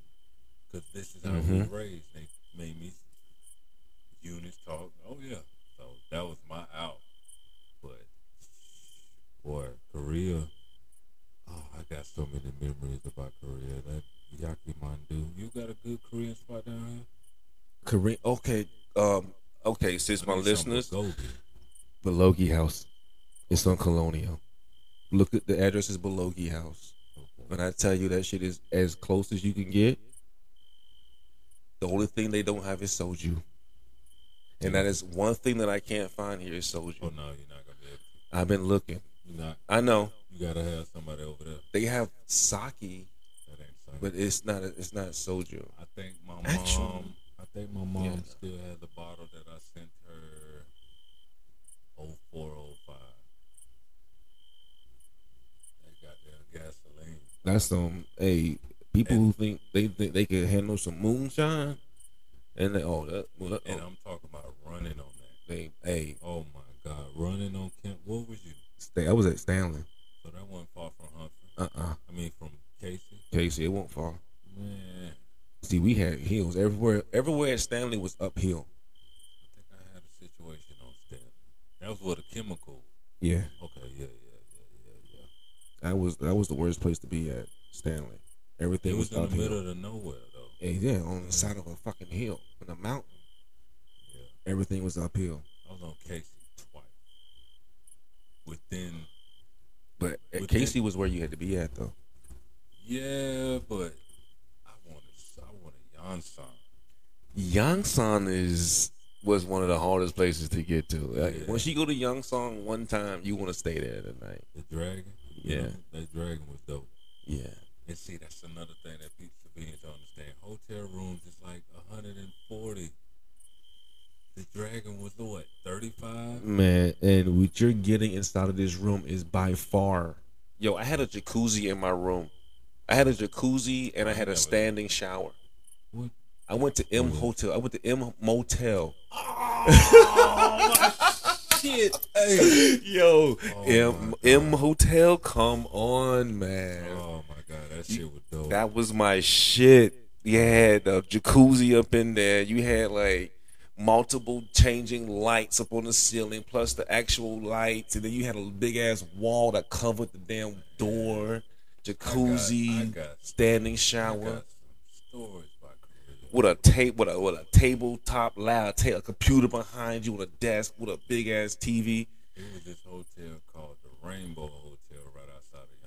cause this is how we Mhm. were raised. They made me units talk. Oh yeah, that was my out. But boy, Korea. Oh, I got so many memories about Korea. That Yakimandu. You got a good Korean spot down here? Korean. Okay. Um. Okay. Since my I need some listeners. Belogi House. It's on Colonial. Look at the address is Belogi House. Okay. When I tell you that shit is as close as you can get, the only thing they don't have is soju. And that is one thing that I can't find here is Oh soju. no, you're not gonna be able to. I've been looking. You're not. I know You gotta have somebody over there. they have sake, That ain't something. but it's not. It's not soju. I think my mom. Actually- mom. I think my mom Yeah. still has the bottle that I sent her. 0405. That goddamn gasoline. That's some. Hey, people who think they think they can handle some moonshine, and they oh that. Well, that And oh, I'm talking about running on that. they hey Oh my God, running on Kent. What was you? stay. I was at Stanley. So that wasn't far from Humphrey. Uh uh I mean, from Casey. Casey, it won't fall. Man, See, we had hills everywhere. Everywhere at Stanley was uphill. I think I had a situation on Stanley. That was with a chemical. Yeah, Okay, yeah, yeah, yeah, yeah, yeah. that was that was the worst place to be at Stanley. Everything It was in the middle of nowhere though. Yeah, on the side of a fucking hill, on a mountain. Yeah. Everything was uphill. I was on Casey twice. Within, But But Casey was where you had to be at though. yeah, but I wanted, I wanted Yonsan. Yongsan is was one of the hardest places to get to. Like, Yeah. Once you go to Yongsan one time, you want to stay there tonight. The dragon. Yeah. know, that dragon was dope. Yeah. And see, that's another thing that people civilians don't understand. Hotel rooms is like 140. The dragon was what, 35? Man, and what you're getting inside of this room is by far. Yo, I had a jacuzzi in my room. I had a jacuzzi and I had a standing shower. What? I went to M Hotel. I went to M Motel. Oh, (laughs) shit. Hey. Yo, Oh M my M Hotel, come on, man. Oh my god, that shit was dope. That was my shit. You had the jacuzzi up in there. You had like multiple changing lights up on the ceiling, plus the actual lights, and then you had a big ass wall that covered the damn door, jacuzzi, I got- standing I shower got some stories with a tape with a with a tabletop loud ta- a computer behind you with a desk with a big ass TV. It was this hotel called the Rainbow Hotel right outside of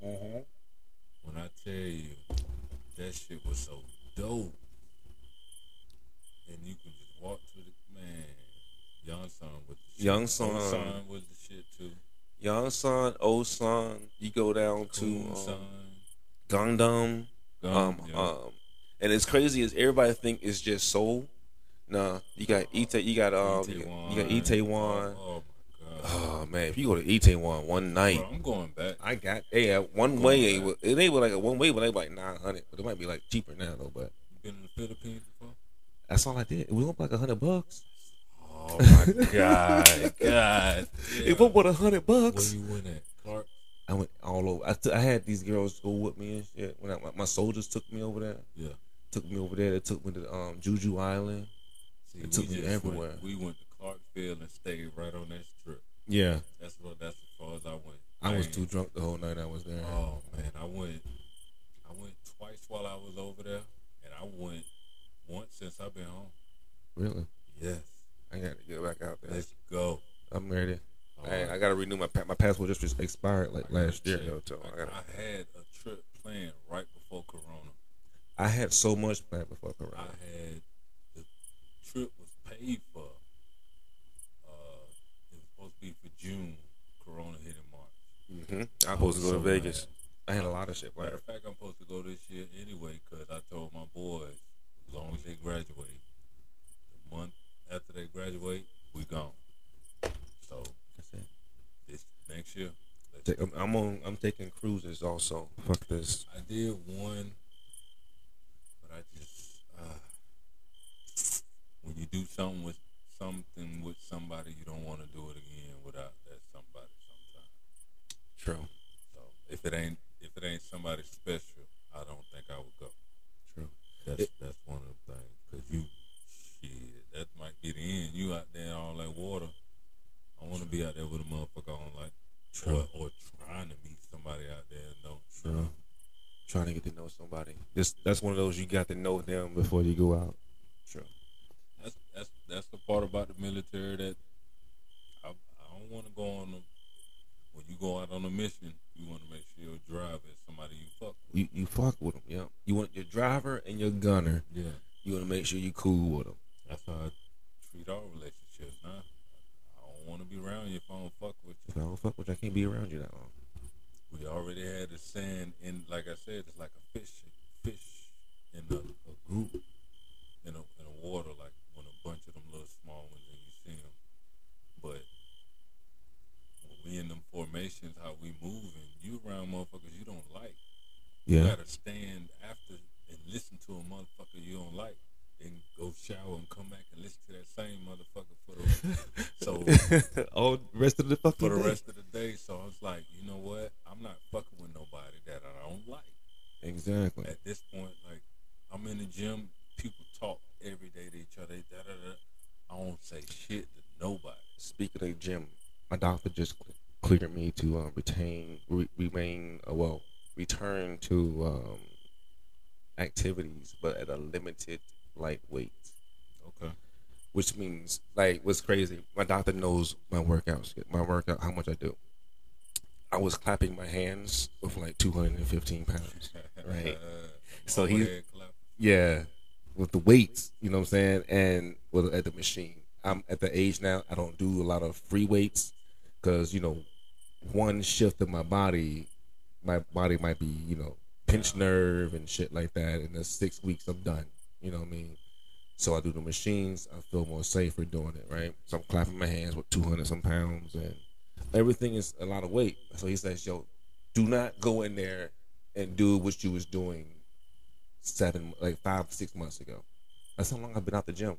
Youngstown. Mm-hmm. When I tell you that shit was so dope, and you can just walk to the man, Youngstown was the shit. Youngstown. Osan was the shit too. Young Son, old son, you go down to um, Son, Gundam. Gum, Um, yeah. um, and as crazy as everybody think it's just Seoul. Nah, you got Ita, you got um, you got- you got Itaewon. Oh, oh man, if you go to Itaewon one night, Bro, I'm going back. I got yeah one way. It, was- it ain't like a one way, but they like nine hundred. But it might be like cheaper now though. But You been in the Philippines before? that's all I did. It went up like a hundred bucks. Oh my (laughs) god, God. It went with a hundred bucks. Where you went at? Clark? I went all over. I, t- I had these girls go with me and shit. When I, my, my soldiers took me over there, Yeah. took me over there. They took me to um, Jeju Island. See, It took me everywhere. Went, we went to Clarksville and stayed right on that strip. Yeah, That's what. That's as far as I went. I was too drunk the whole night I was there. Oh man, I went. I went twice while I was over there, and I went once since I've been home. Really? Yes. I got to get back out there. Let's go. I'm ready. All I, right. I got to renew my my passport. Just expired like last year. Though, so I, I, gotta, I had a trip planned right before Corona. I had so much planned before Corona. I had the trip was paid for. Uh, it was supposed to be for June. Corona hit in March. hmm I'm supposed to go to Vegas. I had a lot of shit Matter of fact, I'm supposed to go this year anyway because I told my boys as long as they graduate, the month after they graduate, we gone. So That's it. this next year, I'm, I'm on. I'm taking cruises also. Fuck this. I did one, but I just uh, when you do something with something with somebody, you don't want to do it again without that somebody. Sometimes, True. so if it ain't if it ain't somebody special, I don't think I would go. True. That's It- that's one of the things because you shit that might be the end. You out there all that water. I want to be out there with a motherfucker on like True. or, or trying to meet somebody out there and don't. True. Trying to get to know somebody. This that's one of those you got to know them before you go out. True. That's that's that's the part about the military that I, I don't want to go on. A, when you go out on a mission, you want to make sure your driver is somebody you fuck. With. You you fuck with them. Yeah. You want your driver and your gunner. Yeah, You want to make sure you cool with them. that's how I treat all relationships. Now, I don't want to be around you if I don't fuck with you. If I don't fuck with you, I can't be around you that long. We already had the sand in, like I said, it's like a fish, fish in a, a group in a in a water, like when a bunch of them little small ones and you see them. But when we in them formations, how we move, and you around motherfuckers you don't like. You gotta stand after and listen to a motherfucker you don't like, and go shower and come back and listen to that same motherfucker for the so All rest of the (laughs) fucking for the day. rest of the day. So I was like, you know what? I'm not fucking with nobody that I don't like. Exactly. At this point, like I'm in the gym, people talk every day to each other. Da, da, da. I don't say shit to nobody. Speaking of gym, my doctor just cl- cleared me to uh, retain, re- remain, uh, well, return to um, activities, but at a limited light weight. Okay. Which means, like, what's crazy? My doctor knows my workouts, my workout, how much I do. I was clapping my hands with like 215 pounds, (laughs) right? So Go he- Yeah, with the weights, you know what I'm saying, and with at the machine. I'm at the age now. I don't do a lot of free weights because you know, one shift of my body, my body might be you know pinched nerve and shit like that. In the six weeks, I'm done. You know what I mean? So I do the machines. I feel more safer doing it, right? So I'm clapping my hands with 200 some pounds, and everything is a lot of weight. So he says, "Yo, do not go in there and do what you was doing seven, like five, six months ago. That's how long I've been out the gym.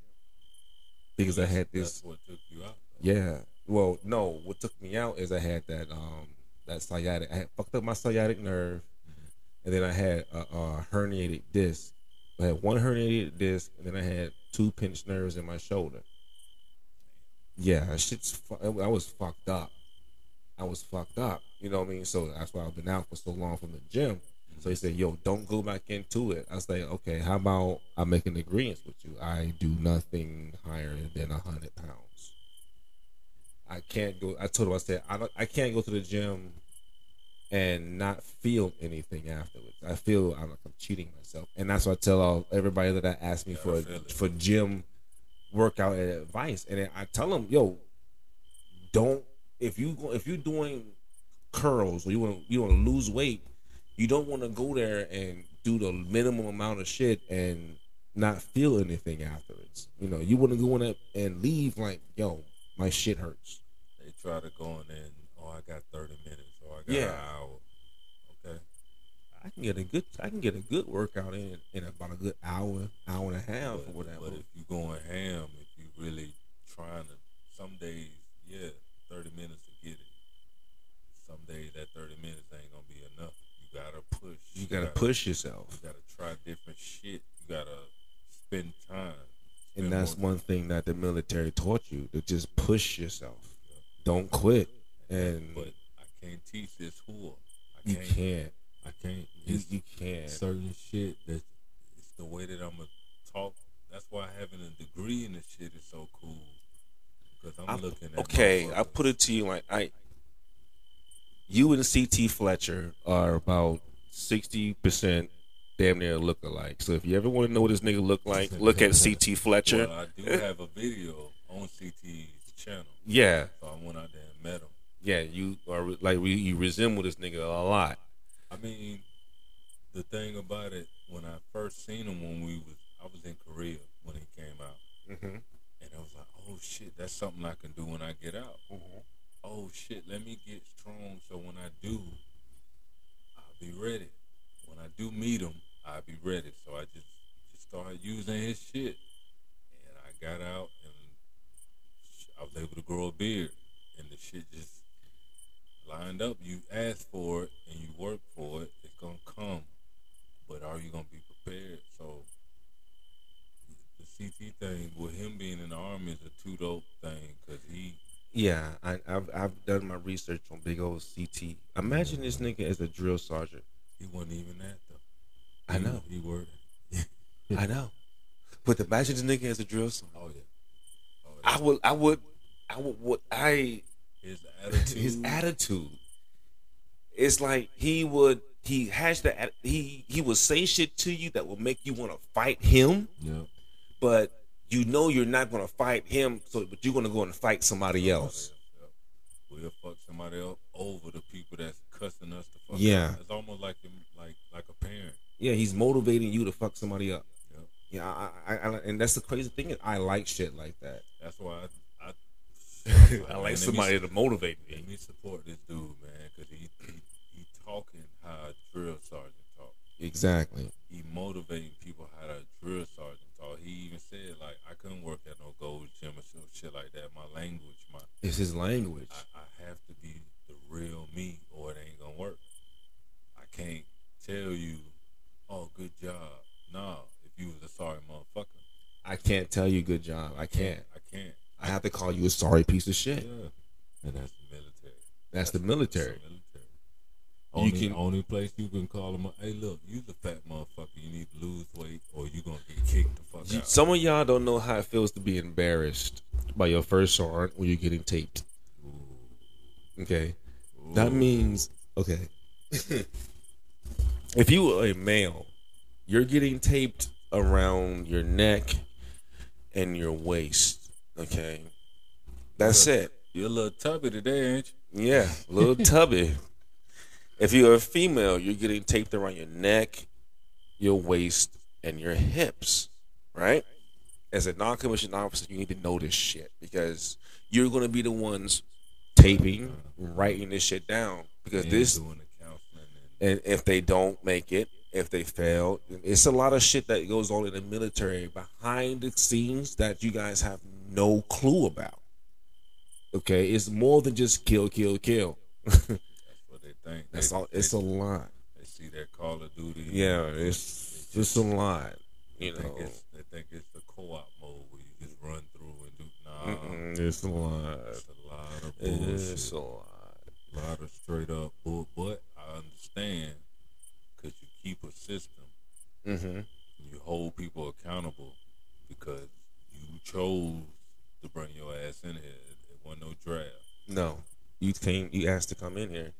Because I had this, That's what took you out. though. yeah. Well, no, what took me out is I had that, um, that sciatic. I had fucked up my sciatic nerve, and then I had a, a herniated disc I had one herniated disc, and then I had two pinched nerves in my shoulder. Yeah, shit's. fu- I was fucked up. I was fucked up. You know what I mean? So that's why I've been out for so long from the gym. So he said, "Yo, don't go back into it." I like, "Okay, how about I make an agreement with you? I do nothing higher than a hundred pounds. I can't go." I told him, I said, "I don't, I can't go to the gym and not feel anything afterwards. I feel I'm like I'm cheating myself, and that's what I tell all everybody that I ask me for feel it. for gym workout advice, and I tell them, "Yo, don't if you if you're doing curls or you want you want to lose weight, you don't want to go there and do the minimum amount of shit and not feel anything afterwards. You know, you want to go in and leave like, yo, my shit hurts. They try to go in and oh I got thirty minutes or I got Yeah. Okay. I can get a good I can get a good workout in in about a good hour, hour and a half or whatever. but if you going ham, if you really trying to, some days, yeah, thirty minutes to get it. Some days that thirty minutes ain't gonna be enough. You gotta push. you gotta push yourself. You gotta try different shit. You gotta spend time. And that's one thing that the military taught you to just push yourself. Don't quit. And But can't teach this whore. I you can't. can't. I can't. You, you can't. certain shit that it's the way that I'm gonna talk. That's why having a degree in this shit is so cool. Because I'm I- looking at okay, I put it to you like I you and CT Fletcher are about sixty percent damn near look alike. So if you ever want to know what this nigga look like, (laughs) look at CT Fletcher. Well, I do have a video on CT's channel. Yeah, So I went out there and met him. Yeah, you are like you you resemble this nigga a lot. I mean, the thing about it, when I first seen him when we was, I was in Korea when he came out, Mm-hmm. and I was like, oh shit, that's something I can do when I get out. Mm-hmm. Oh shit, let me get strong so when I do, I'll be ready. When I do meet him, I'll be ready. So I just just started using his shit, and I got out and I was able to grow a beard, and the shit just lined up. You ask for it and you work for it, it's gonna come. But are you gonna be prepared? So the CT thing with him being in the army is a two dope thing because he Yeah, I, I've I've done my research on big old CT. Imagine this nigga as a drill sergeant. he wasn't even that though. I know. he worked. (laughs) I know, but imagine this nigga as a drill sergeant. Oh yeah. Oh, yeah. I would, I would, I would, what I (laughs) his attitude. his attitude. It's like he would he has that. he he would say shit to you that will make you want to fight him, Yeah. but you know you're not gonna fight him, so but you're gonna go and fight somebody else. We'll fuck somebody else over the people that's cussing us to fuck. Yeah. up. It's almost like like like a parent. Yeah, he's motivating you to fuck somebody up. Yep. Yeah, I, I, I, and that's the crazy thing is I like shit like that. That's why I (laughs) I, I man, like somebody me, to motivate me. let me. me support this dude, man, because he, he he talking how a drill sergeant talk. Exactly. He motivating people how to drill sergeant talk. He even said like I couldn't work at no gold gym or some shit like that. My language, my It's his language. I, I have to be the real me or it ain't gonna work. I can't tell you, oh, good job. No, if you was a sorry motherfucker, I can't tell you good job. I can't. I have to call you a sorry piece of shit. Yeah, shit. and that's the military. That's the That's military. the military. You Only, can- only place you can call them. Hey, look, you the fat motherfucker. You need to lose weight, or you gonna get kicked the fuck You- out. Some of y'all don't know how it feels to be embarrassed by your first sergeant when you're getting taped. Okay, that means okay. (laughs) if you are a male, you're getting taped around your neck and your waist. Okay, that's it. You're a little tubby today, ain't you? Yeah, a little (laughs) tubby. If you're a female, you're getting taped around your neck, your waist, and your hips, right? As a non-commissioned officer, you need to know this shit because you're going to be the ones taping, writing this shit down because And this doing the counseling and and if they don't make it, if they fail, it's a lot of shit that goes on in the military behind the scenes that you guys have no clue about. Okay, it's more than just kill, kill, kill. that's what they think. (laughs) That's they, all. It's they, a lot. They see that Call of Duty. Yeah, it's it's a lot. You think know, it's, they think it's the co-op mode where you just run through and do. Nah, Mm-mm, it's a lot. it's a lot of bullshit. It's a lot. A lot of straight up bull. But I understand keep a system. Mm-hmm. You hold people accountable because you chose to bring your ass in here. It wasn't no draft. No, you came. You asked to come in here,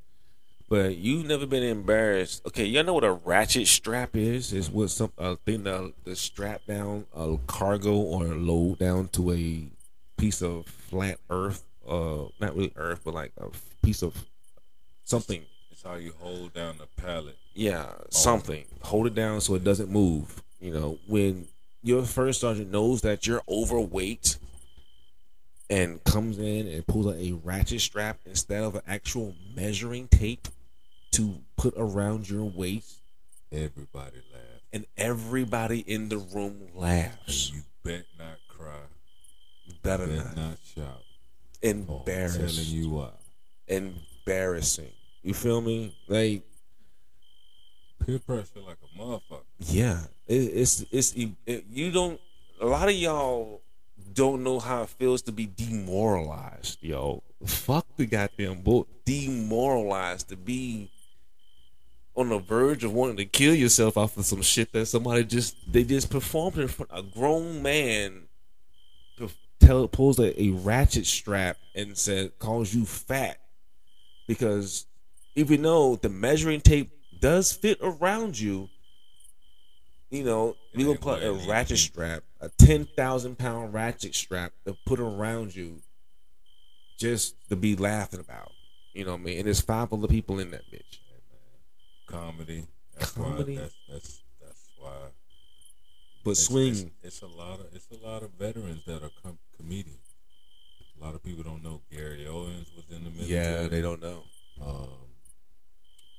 but you've never been embarrassed. Okay, y'all know what a ratchet strap is? Is what some a thing that the strap down a cargo or a load down to a piece of flat earth. Uh, not really earth, but like a piece of something. It's how you hold down the pallet. Yeah, something. Hold it down so it doesn't move. You know, when your first sergeant knows that you're overweight and comes in and pulls out a ratchet strap instead of an actual measuring tape to put around your waist, Everybody laugh. and everybody in the room And laughs. you bet not cry. Better Bet not. not shout. Oh, telling Embarrassing. you why. Embarrassing. You feel me? Like Peer pressure like a motherfucker. Yeah, it, it's it's it, you don't. A lot of y'all don't know how it feels to be demoralized, yo. Fuck the goddamn book. Demoralized to be on the verge of wanting to kill yourself off of some shit that somebody just they just performed in front a grown man. Tell pulls a, a ratchet strap and said calls you fat because even though the measuring tape does fit around you, you know, we gonna put a ratchet strap, a ten thousand pound ratchet strap to put around you, just to be laughing about. You know what I mean? And there's five other people in that bitch. Comedy. That's Comedy. Why, that's that's that's why. But It's, swing, It's, it's a lot of it's a lot of veterans that are com- comedians. A lot of people don't know Gary Owens was in the military. yeah, they don't know. Um,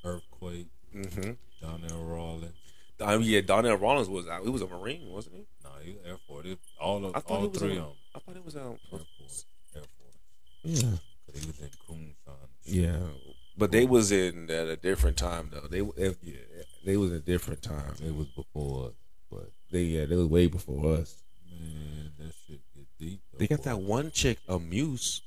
Earthquake, Mm-hmm. Donnell Rawlins. I mean, yeah, Donnell Rawlins was out. He was a Marine, wasn't he? Nah, he was Air Force. It, all of I all three of them. I thought it was out. Air Force. Air Force. Yeah. Cause he was in Kunsan. Yeah, but they was in at a different time though. They if, Yeah. they was in a different time. It was before us, but They yeah, they was way before us. man, that shit get deep. Though, They got boy. that one chick, Amuse.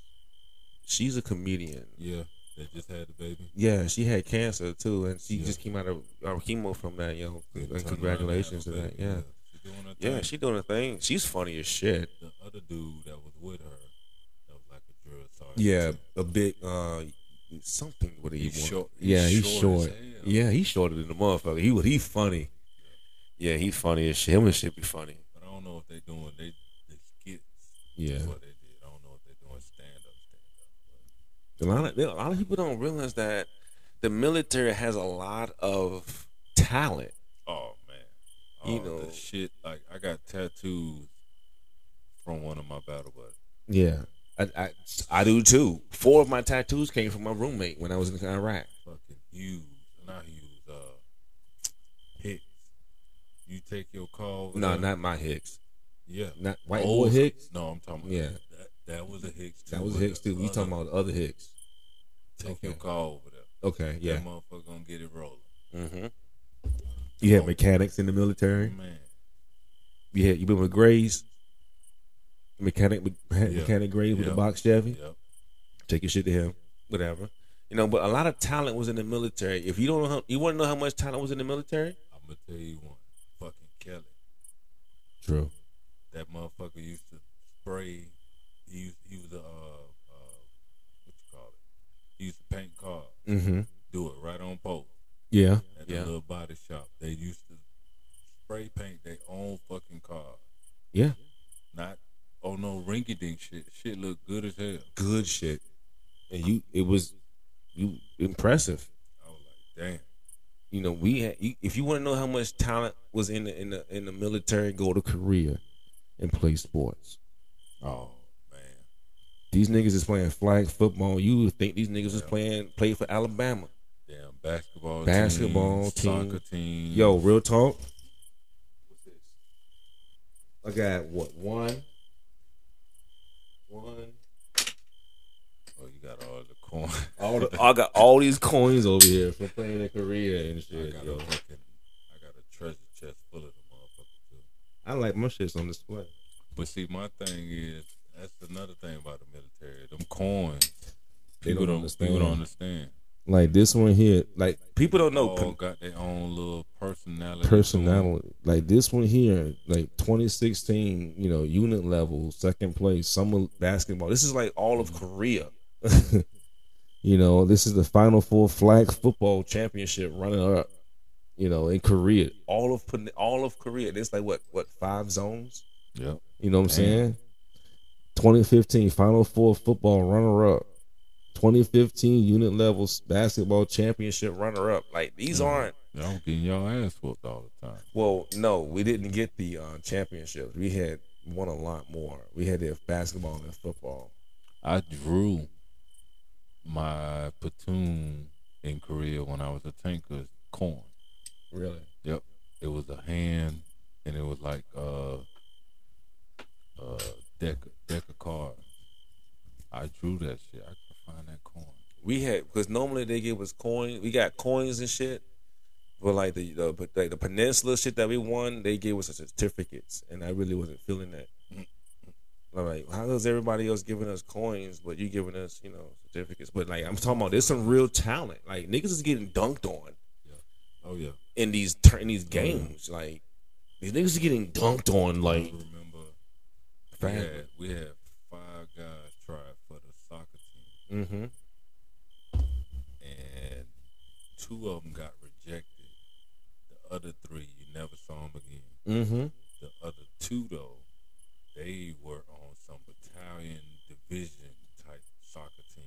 She's a comedian. Yeah, they just had the baby. Yeah, she had cancer too, and she Yeah. just came out of uh, chemo from that. Yo, and congratulations to that. baby. Yeah, she doing her yeah, she doing a thing. She's funny as shit. the other dude that was with her, that was like a drill sergeant. Yeah, a big uh, something. What he He's want? short- he's Yeah, he's short short. Yeah, he's shorter than the motherfucker. He was he funny. Yeah, he funny as shit. Him and shit be funny. But I don't know if they doing they, they skits. Yeah. That's what they did. I don't know if they doing stand up, stand up. A lot of a lot of people don't realize that the military has a lot of talent. Oh man, You know- the shit. Like I got tattoos from one of my battle buddies. Yeah, I, I I do too. Four of my tattoos came from my roommate when I was in Iraq. Fucking Hughes, not Hughes. Uh, Hicks. You take your call. No, not my Hicks. yeah. Not white Old- boy Hicks. No, I'm talking. About Yeah. that, that was a Hicks. Too, That was Hicks too. Other- talking about the other Hicks. Take Okay. your call over there. Okay, yeah. That motherfucker gonna get it rolling. Mm-hmm. You had mechanics in the military. Man, You had you been with Grays. Mechanic, (laughs) mechanic Grays with the box Chevy. yep. Take your shit to him. Whatever. You know, but a lot of talent was in the military. If you don't know, how, you want to know how much talent was in the military? I'm gonna tell you one. Fucking Kelly. True. That motherfucker used to spray. He he was a uh, what you call it? He used to paint cars. Mm-hmm. Do it right on post Yeah. at the Yeah. little body shop. They used to spray paint their own fucking cars. Yeah. Not oh no rinky dink shit. Shit look good as hell. Good shit. And you, it was, you impressive. I was like, damn. You know, we had. If you want to know how much talent was in the in the in the military, go to Korea and play sports. Oh man. These niggas is playing flag football. You would think these niggas is playing play for Alabama. Damn basketball Basketball team, soccer team. Yo, real talk. I got what one, one. Oh, you got all the corn. All the, (laughs) I got all these coins over here from playing in Korea and I shit. got Yo. a fucking, I got a treasure chest full of them motherfuckers too. I like my shits on display. But see, my thing is that's another thing about the military. Them coins, They people don't don't, people understand. don't understand. Like this one here, like People don't know. All got their own little personality. personality. Like this one here, like 2016, you know, unit level, second place, summer basketball. This is like all of Korea. (laughs) you know, this is the Final Four flag football championship running up. You know, in Korea, All of all of Korea. There's like what what five zones? Yeah, you know what I'm Damn. saying? 2015 Final Four football runner up. 2015 unit level basketball championship runner up. Like these Mhm. aren't. Y'all getting y'all ass whooped all the time. Well, no, we didn't get the uh, championships. We had won a lot more. We had the basketball and football. I drew my platoon in Korea when I was a tanker corn. Really? Yep. It was a hand and it was like uh uh deck deck of cards. I drew that shit. I can find that coin. We had because normally they give us coins. We got coins and shit. But like the the like the peninsula shit that we won, they gave us certificates, and I really wasn't feeling that. I'm like, how is everybody else giving us coins, but you giving us, you know, certificates? But like, I'm talking about, there's some real talent. Like niggas is getting dunked on Yeah. Oh yeah. in these in these games. Mm. Like these niggas are getting dunked on. Like, mm-hmm. We had, we had five guys try for the soccer team mm-hmm. and two of them got rejected. The other three you never saw them again. Mm-hmm. The other two, though, they were on some battalion division type soccer team.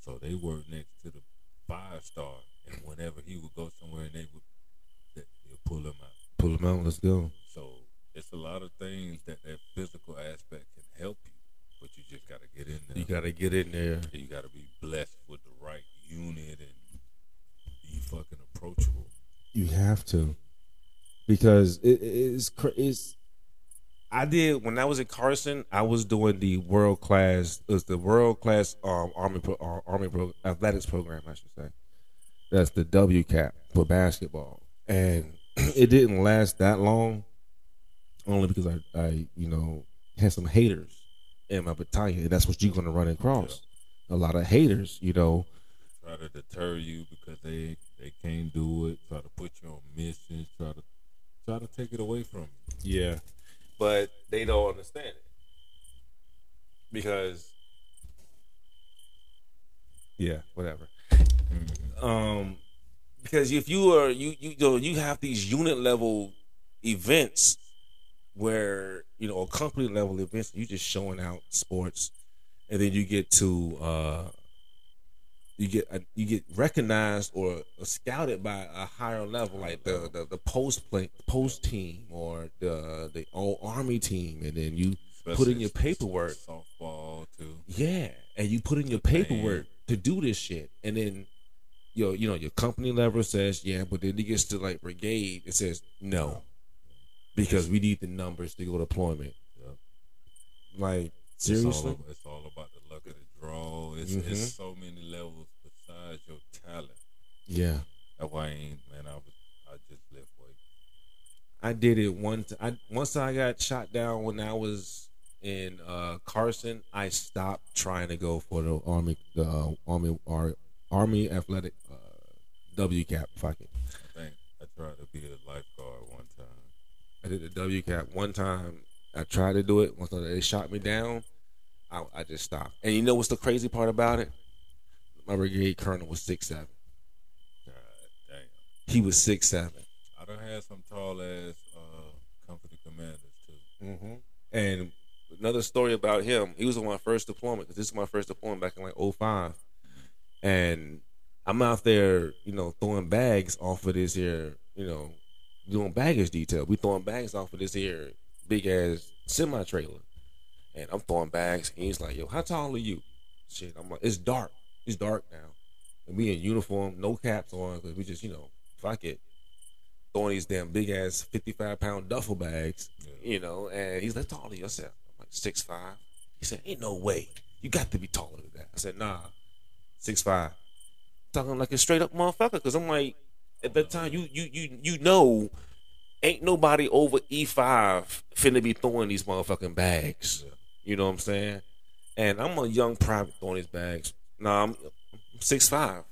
So they were next to the five star, and whenever he would go somewhere, and they would they, they'd pull him out. Pull them out. Let's go. It's a lot of things that that physical aspect can help you, but you just got to get in there. You gotta get in there. you got to be blessed with the right unit and be fucking approachable. You have to, because it is it's I did when I was at Carson. I was doing the world class. It was the world class um, army pro, uh, army pro, athletics program. I should say. that's the W cap for basketball, and (clears throat) it didn't last that long, only because I, I you know had some haters in my battalion, and that's what you're gonna run across. A lot of haters, you know. try to deter you because they they can't do it. Try to put you on missions. Try to try to take it away from you. Yeah, but they don't understand it because yeah, whatever. Um, because if you are you you know you have these unit level events where you know a company level events, you just showing out sports, and then you get to uh you get uh, you get recognized or scouted by a higher level, like the the, the post play post team or the the old army team, and then you put in your paperwork. Softball too. Yeah, and you put in your paperwork to do this shit, and then your you know your company level says yeah, but then it gets to like brigade, it says no, because we need the numbers to go deployment. Yep. Like It's all, seriously, it's all about the luck of the draw. It's, Mhm. it's so many levels besides your talent. Yeah, That's why I ain't man. I was I just lift weight. I did it one. T- I once I got shot down when I was in uh, Carson. I stopped trying to go for the army, the uh, army, ar- army athletic uh, W cap. Fuck it. I think I tried to be a lifeguard. I did the W cap one time. I tried to do it. Once they shot me down, I, I just stopped. And you know what's the crazy part about it? My brigade colonel was six seven. God damn. He was six seven. I done had some tall ass uh, company commanders too. Mm-hmm. And another story about him, he was on my first deployment because this is my first deployment back in like 05. And I'm out there, you know, throwing bags off of this here, you know, doing baggage detail. We throwing bags off of this here big ass semi trailer. And I'm throwing bags. And he's like, yo, how tall are you? Shit. I'm like, it's dark. It's dark now. And we in uniform, no caps on, because we just, you know, fuck it. Throwing these damn big ass 55 pound duffel bags, you know, and he's like, tall are you? I said, I'm like, six five. He said, ain't no way. You got to be taller than that. I said, nah, six five. Talking like a straight up motherfucker, because I'm like, at that time, you you you you know, ain't nobody over E five finna be throwing these motherfucking bags. Yeah. You know what I'm saying? And I'm a young private throwing these bags. Nah, I'm six five.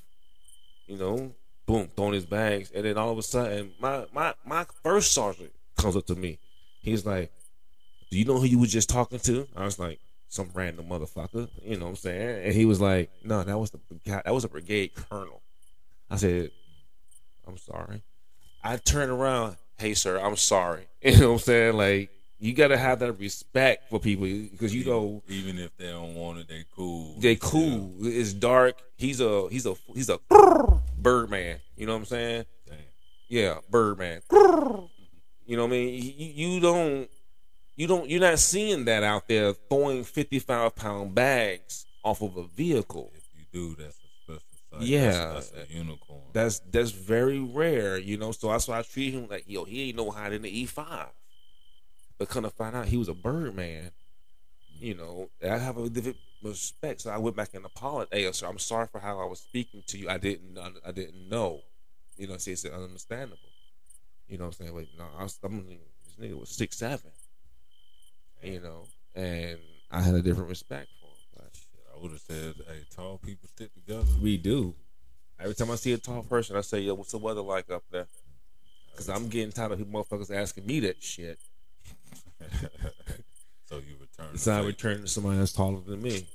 You know, boom, throwing his bags, and then all of a sudden, my my my first sergeant comes up to me. He's like, "Do you know who you was just talking to?" I was like, "Some random motherfucker." You know what I'm saying? And he was like, "No, that was the guy. That was a brigade colonel." I said, "I'm sorry." I turn around. Hey, sir, I'm sorry. (laughs) You know what I'm saying? Like, you gotta have that respect for people because you know Even if they don't want it, they cool. they cool. It's dark. He's a he's a he's a (laughs) Birdman. You know what I'm saying? Damn. Yeah, Birdman. (laughs) You know what I mean? You, you don't you don't you're not seeing that out there throwing 55 pound bags off of a vehicle. If you do, that's sight. Yeah. That's, that's a unicorn. That's that's very rare, you know. So that's why I treat him like yo, he ain't no hide in the E5. But kind of find out he was a Birdman. You know, I have a different respect. So I went back and apologized. Hey, sir, I'm sorry for how I was speaking to you. I didn't, I didn't know. You know, see, it's understandable. You know what I'm saying? Like, no, I was, I'm, this nigga was six seven. You know, and I had a different respect for him. But Shit, I would have said, hey, tall people stick together. we do. Every time I see a tall person, I say, "Yo, what's the weather like up there?" Because I'm getting tired of people motherfuckers asking me that shit. (laughs) so you return. So I the favor. return to somebody that's taller than me.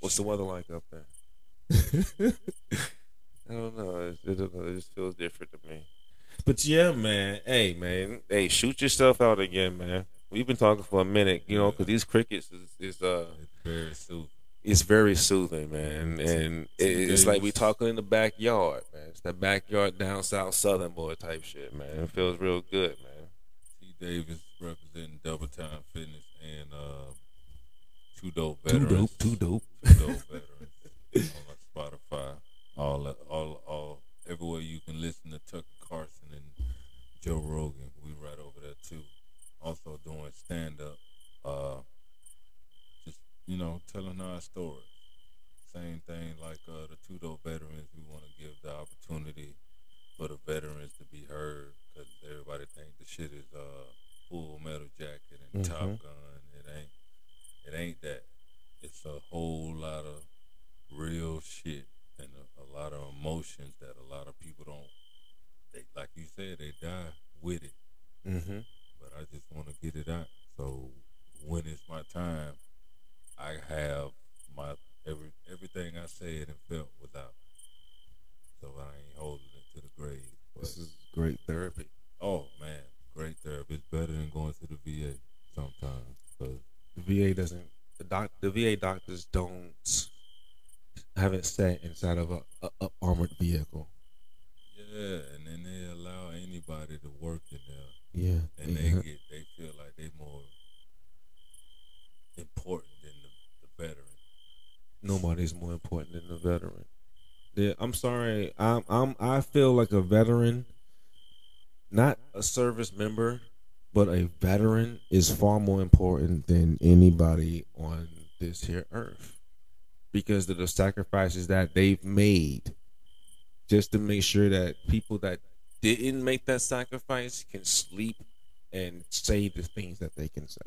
What's the weather like up there? (laughs) I don't know. It, it, it just feels different to me. But yeah, man. Hey, man. Hey, shoot yourself out again, man. We've been talking for a minute, you know, because these crickets is, is uh, It's very soothing. It's very soothing, man. And it, it's like we talking in the backyard, man. It's that backyard down south southern boy type shit, man. It feels real good, man. T. Davis representing Double Time Fitness and uh, Two Dope Too Veterans. dope, too dope. Two Dope Veterans on Spotify. All, all, all, everywhere you can listen to Tucker Carlson and Joe Rogan. We right over there too. Also doing stand up. Uh, just you know, telling our story. Same thing like uh, the two dope veterans. We want to give the opportunity for the veterans to be heard because everybody think the shit is uh, Full Metal Jacket and Top Mhm. Gun. It ain't. It ain't that. It's a whole lot of real shit and a, a lot of emotions that a lot of people don't. They like you said, they die with it Mm-hmm. but I just want to get it out. So when it's my time, I have my every everything I said and felt was out. So I ain't holding it to the grave. This is great therapy. oh man, great therapy. It's better than going to the VA sometimes. 'cause The VA doesn't. The doc. The VA doctors don't. Haven't sat inside of a, a, a armored vehicle. yeah, and then they allow anybody to work in there, Yeah. and they get they feel like they're more important than the, the veteran. Nobody's more important than the veteran. Yeah, I'm sorry. I'm I'm I feel like a veteran, not a service member, but a veteran is far more important than anybody on this here earth because of the sacrifices that they've made just to make sure that people that didn't make that sacrifice can sleep and say the things that they can say.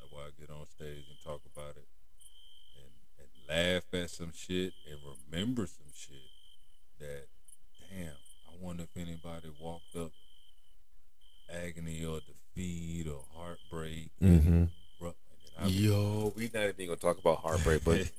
That's why I get on stage and talk about it and, and laugh at some shit and remember some shit that, damn, I wonder if anybody walked up agony or defeat or heartbreak. Mm-hmm. And I- Yo, we not even gonna talk about heartbreak, but (laughs)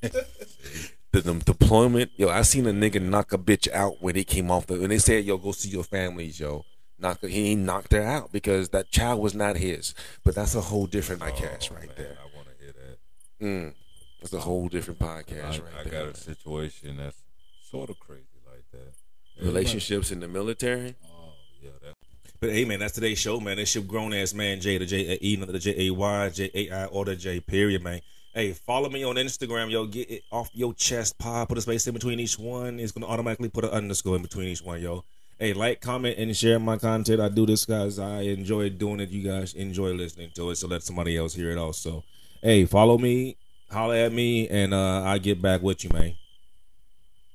the, the deployment. Yo, I seen a nigga knock a bitch out when he came off the. When they said, "Yo, go see your families," yo, knock. her- He knocked her out because that child was not his. But that's a whole different podcast Oh, right man, there. I want to hear that. Mm, that's a whole different podcast I, right I there. got a situation that's sort of crazy like that. Relationships in the military. Oh, yeah, that. But hey, man, that's today's show, man. This your grown ass man, J, the J A E, the J A Y, J A I, or the J, period, man. Hey, follow me on Instagram, yo. Get it off your chest, pod. Put a space in between each one. It's gonna automatically put an underscore in between each one, yo. Hey, like, comment, and share my content. I do this, guys. I enjoy doing it. You guys enjoy listening to it, so let somebody else hear it also. Hey, follow me, holler at me, and uh I get back with you, man.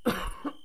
(laughs)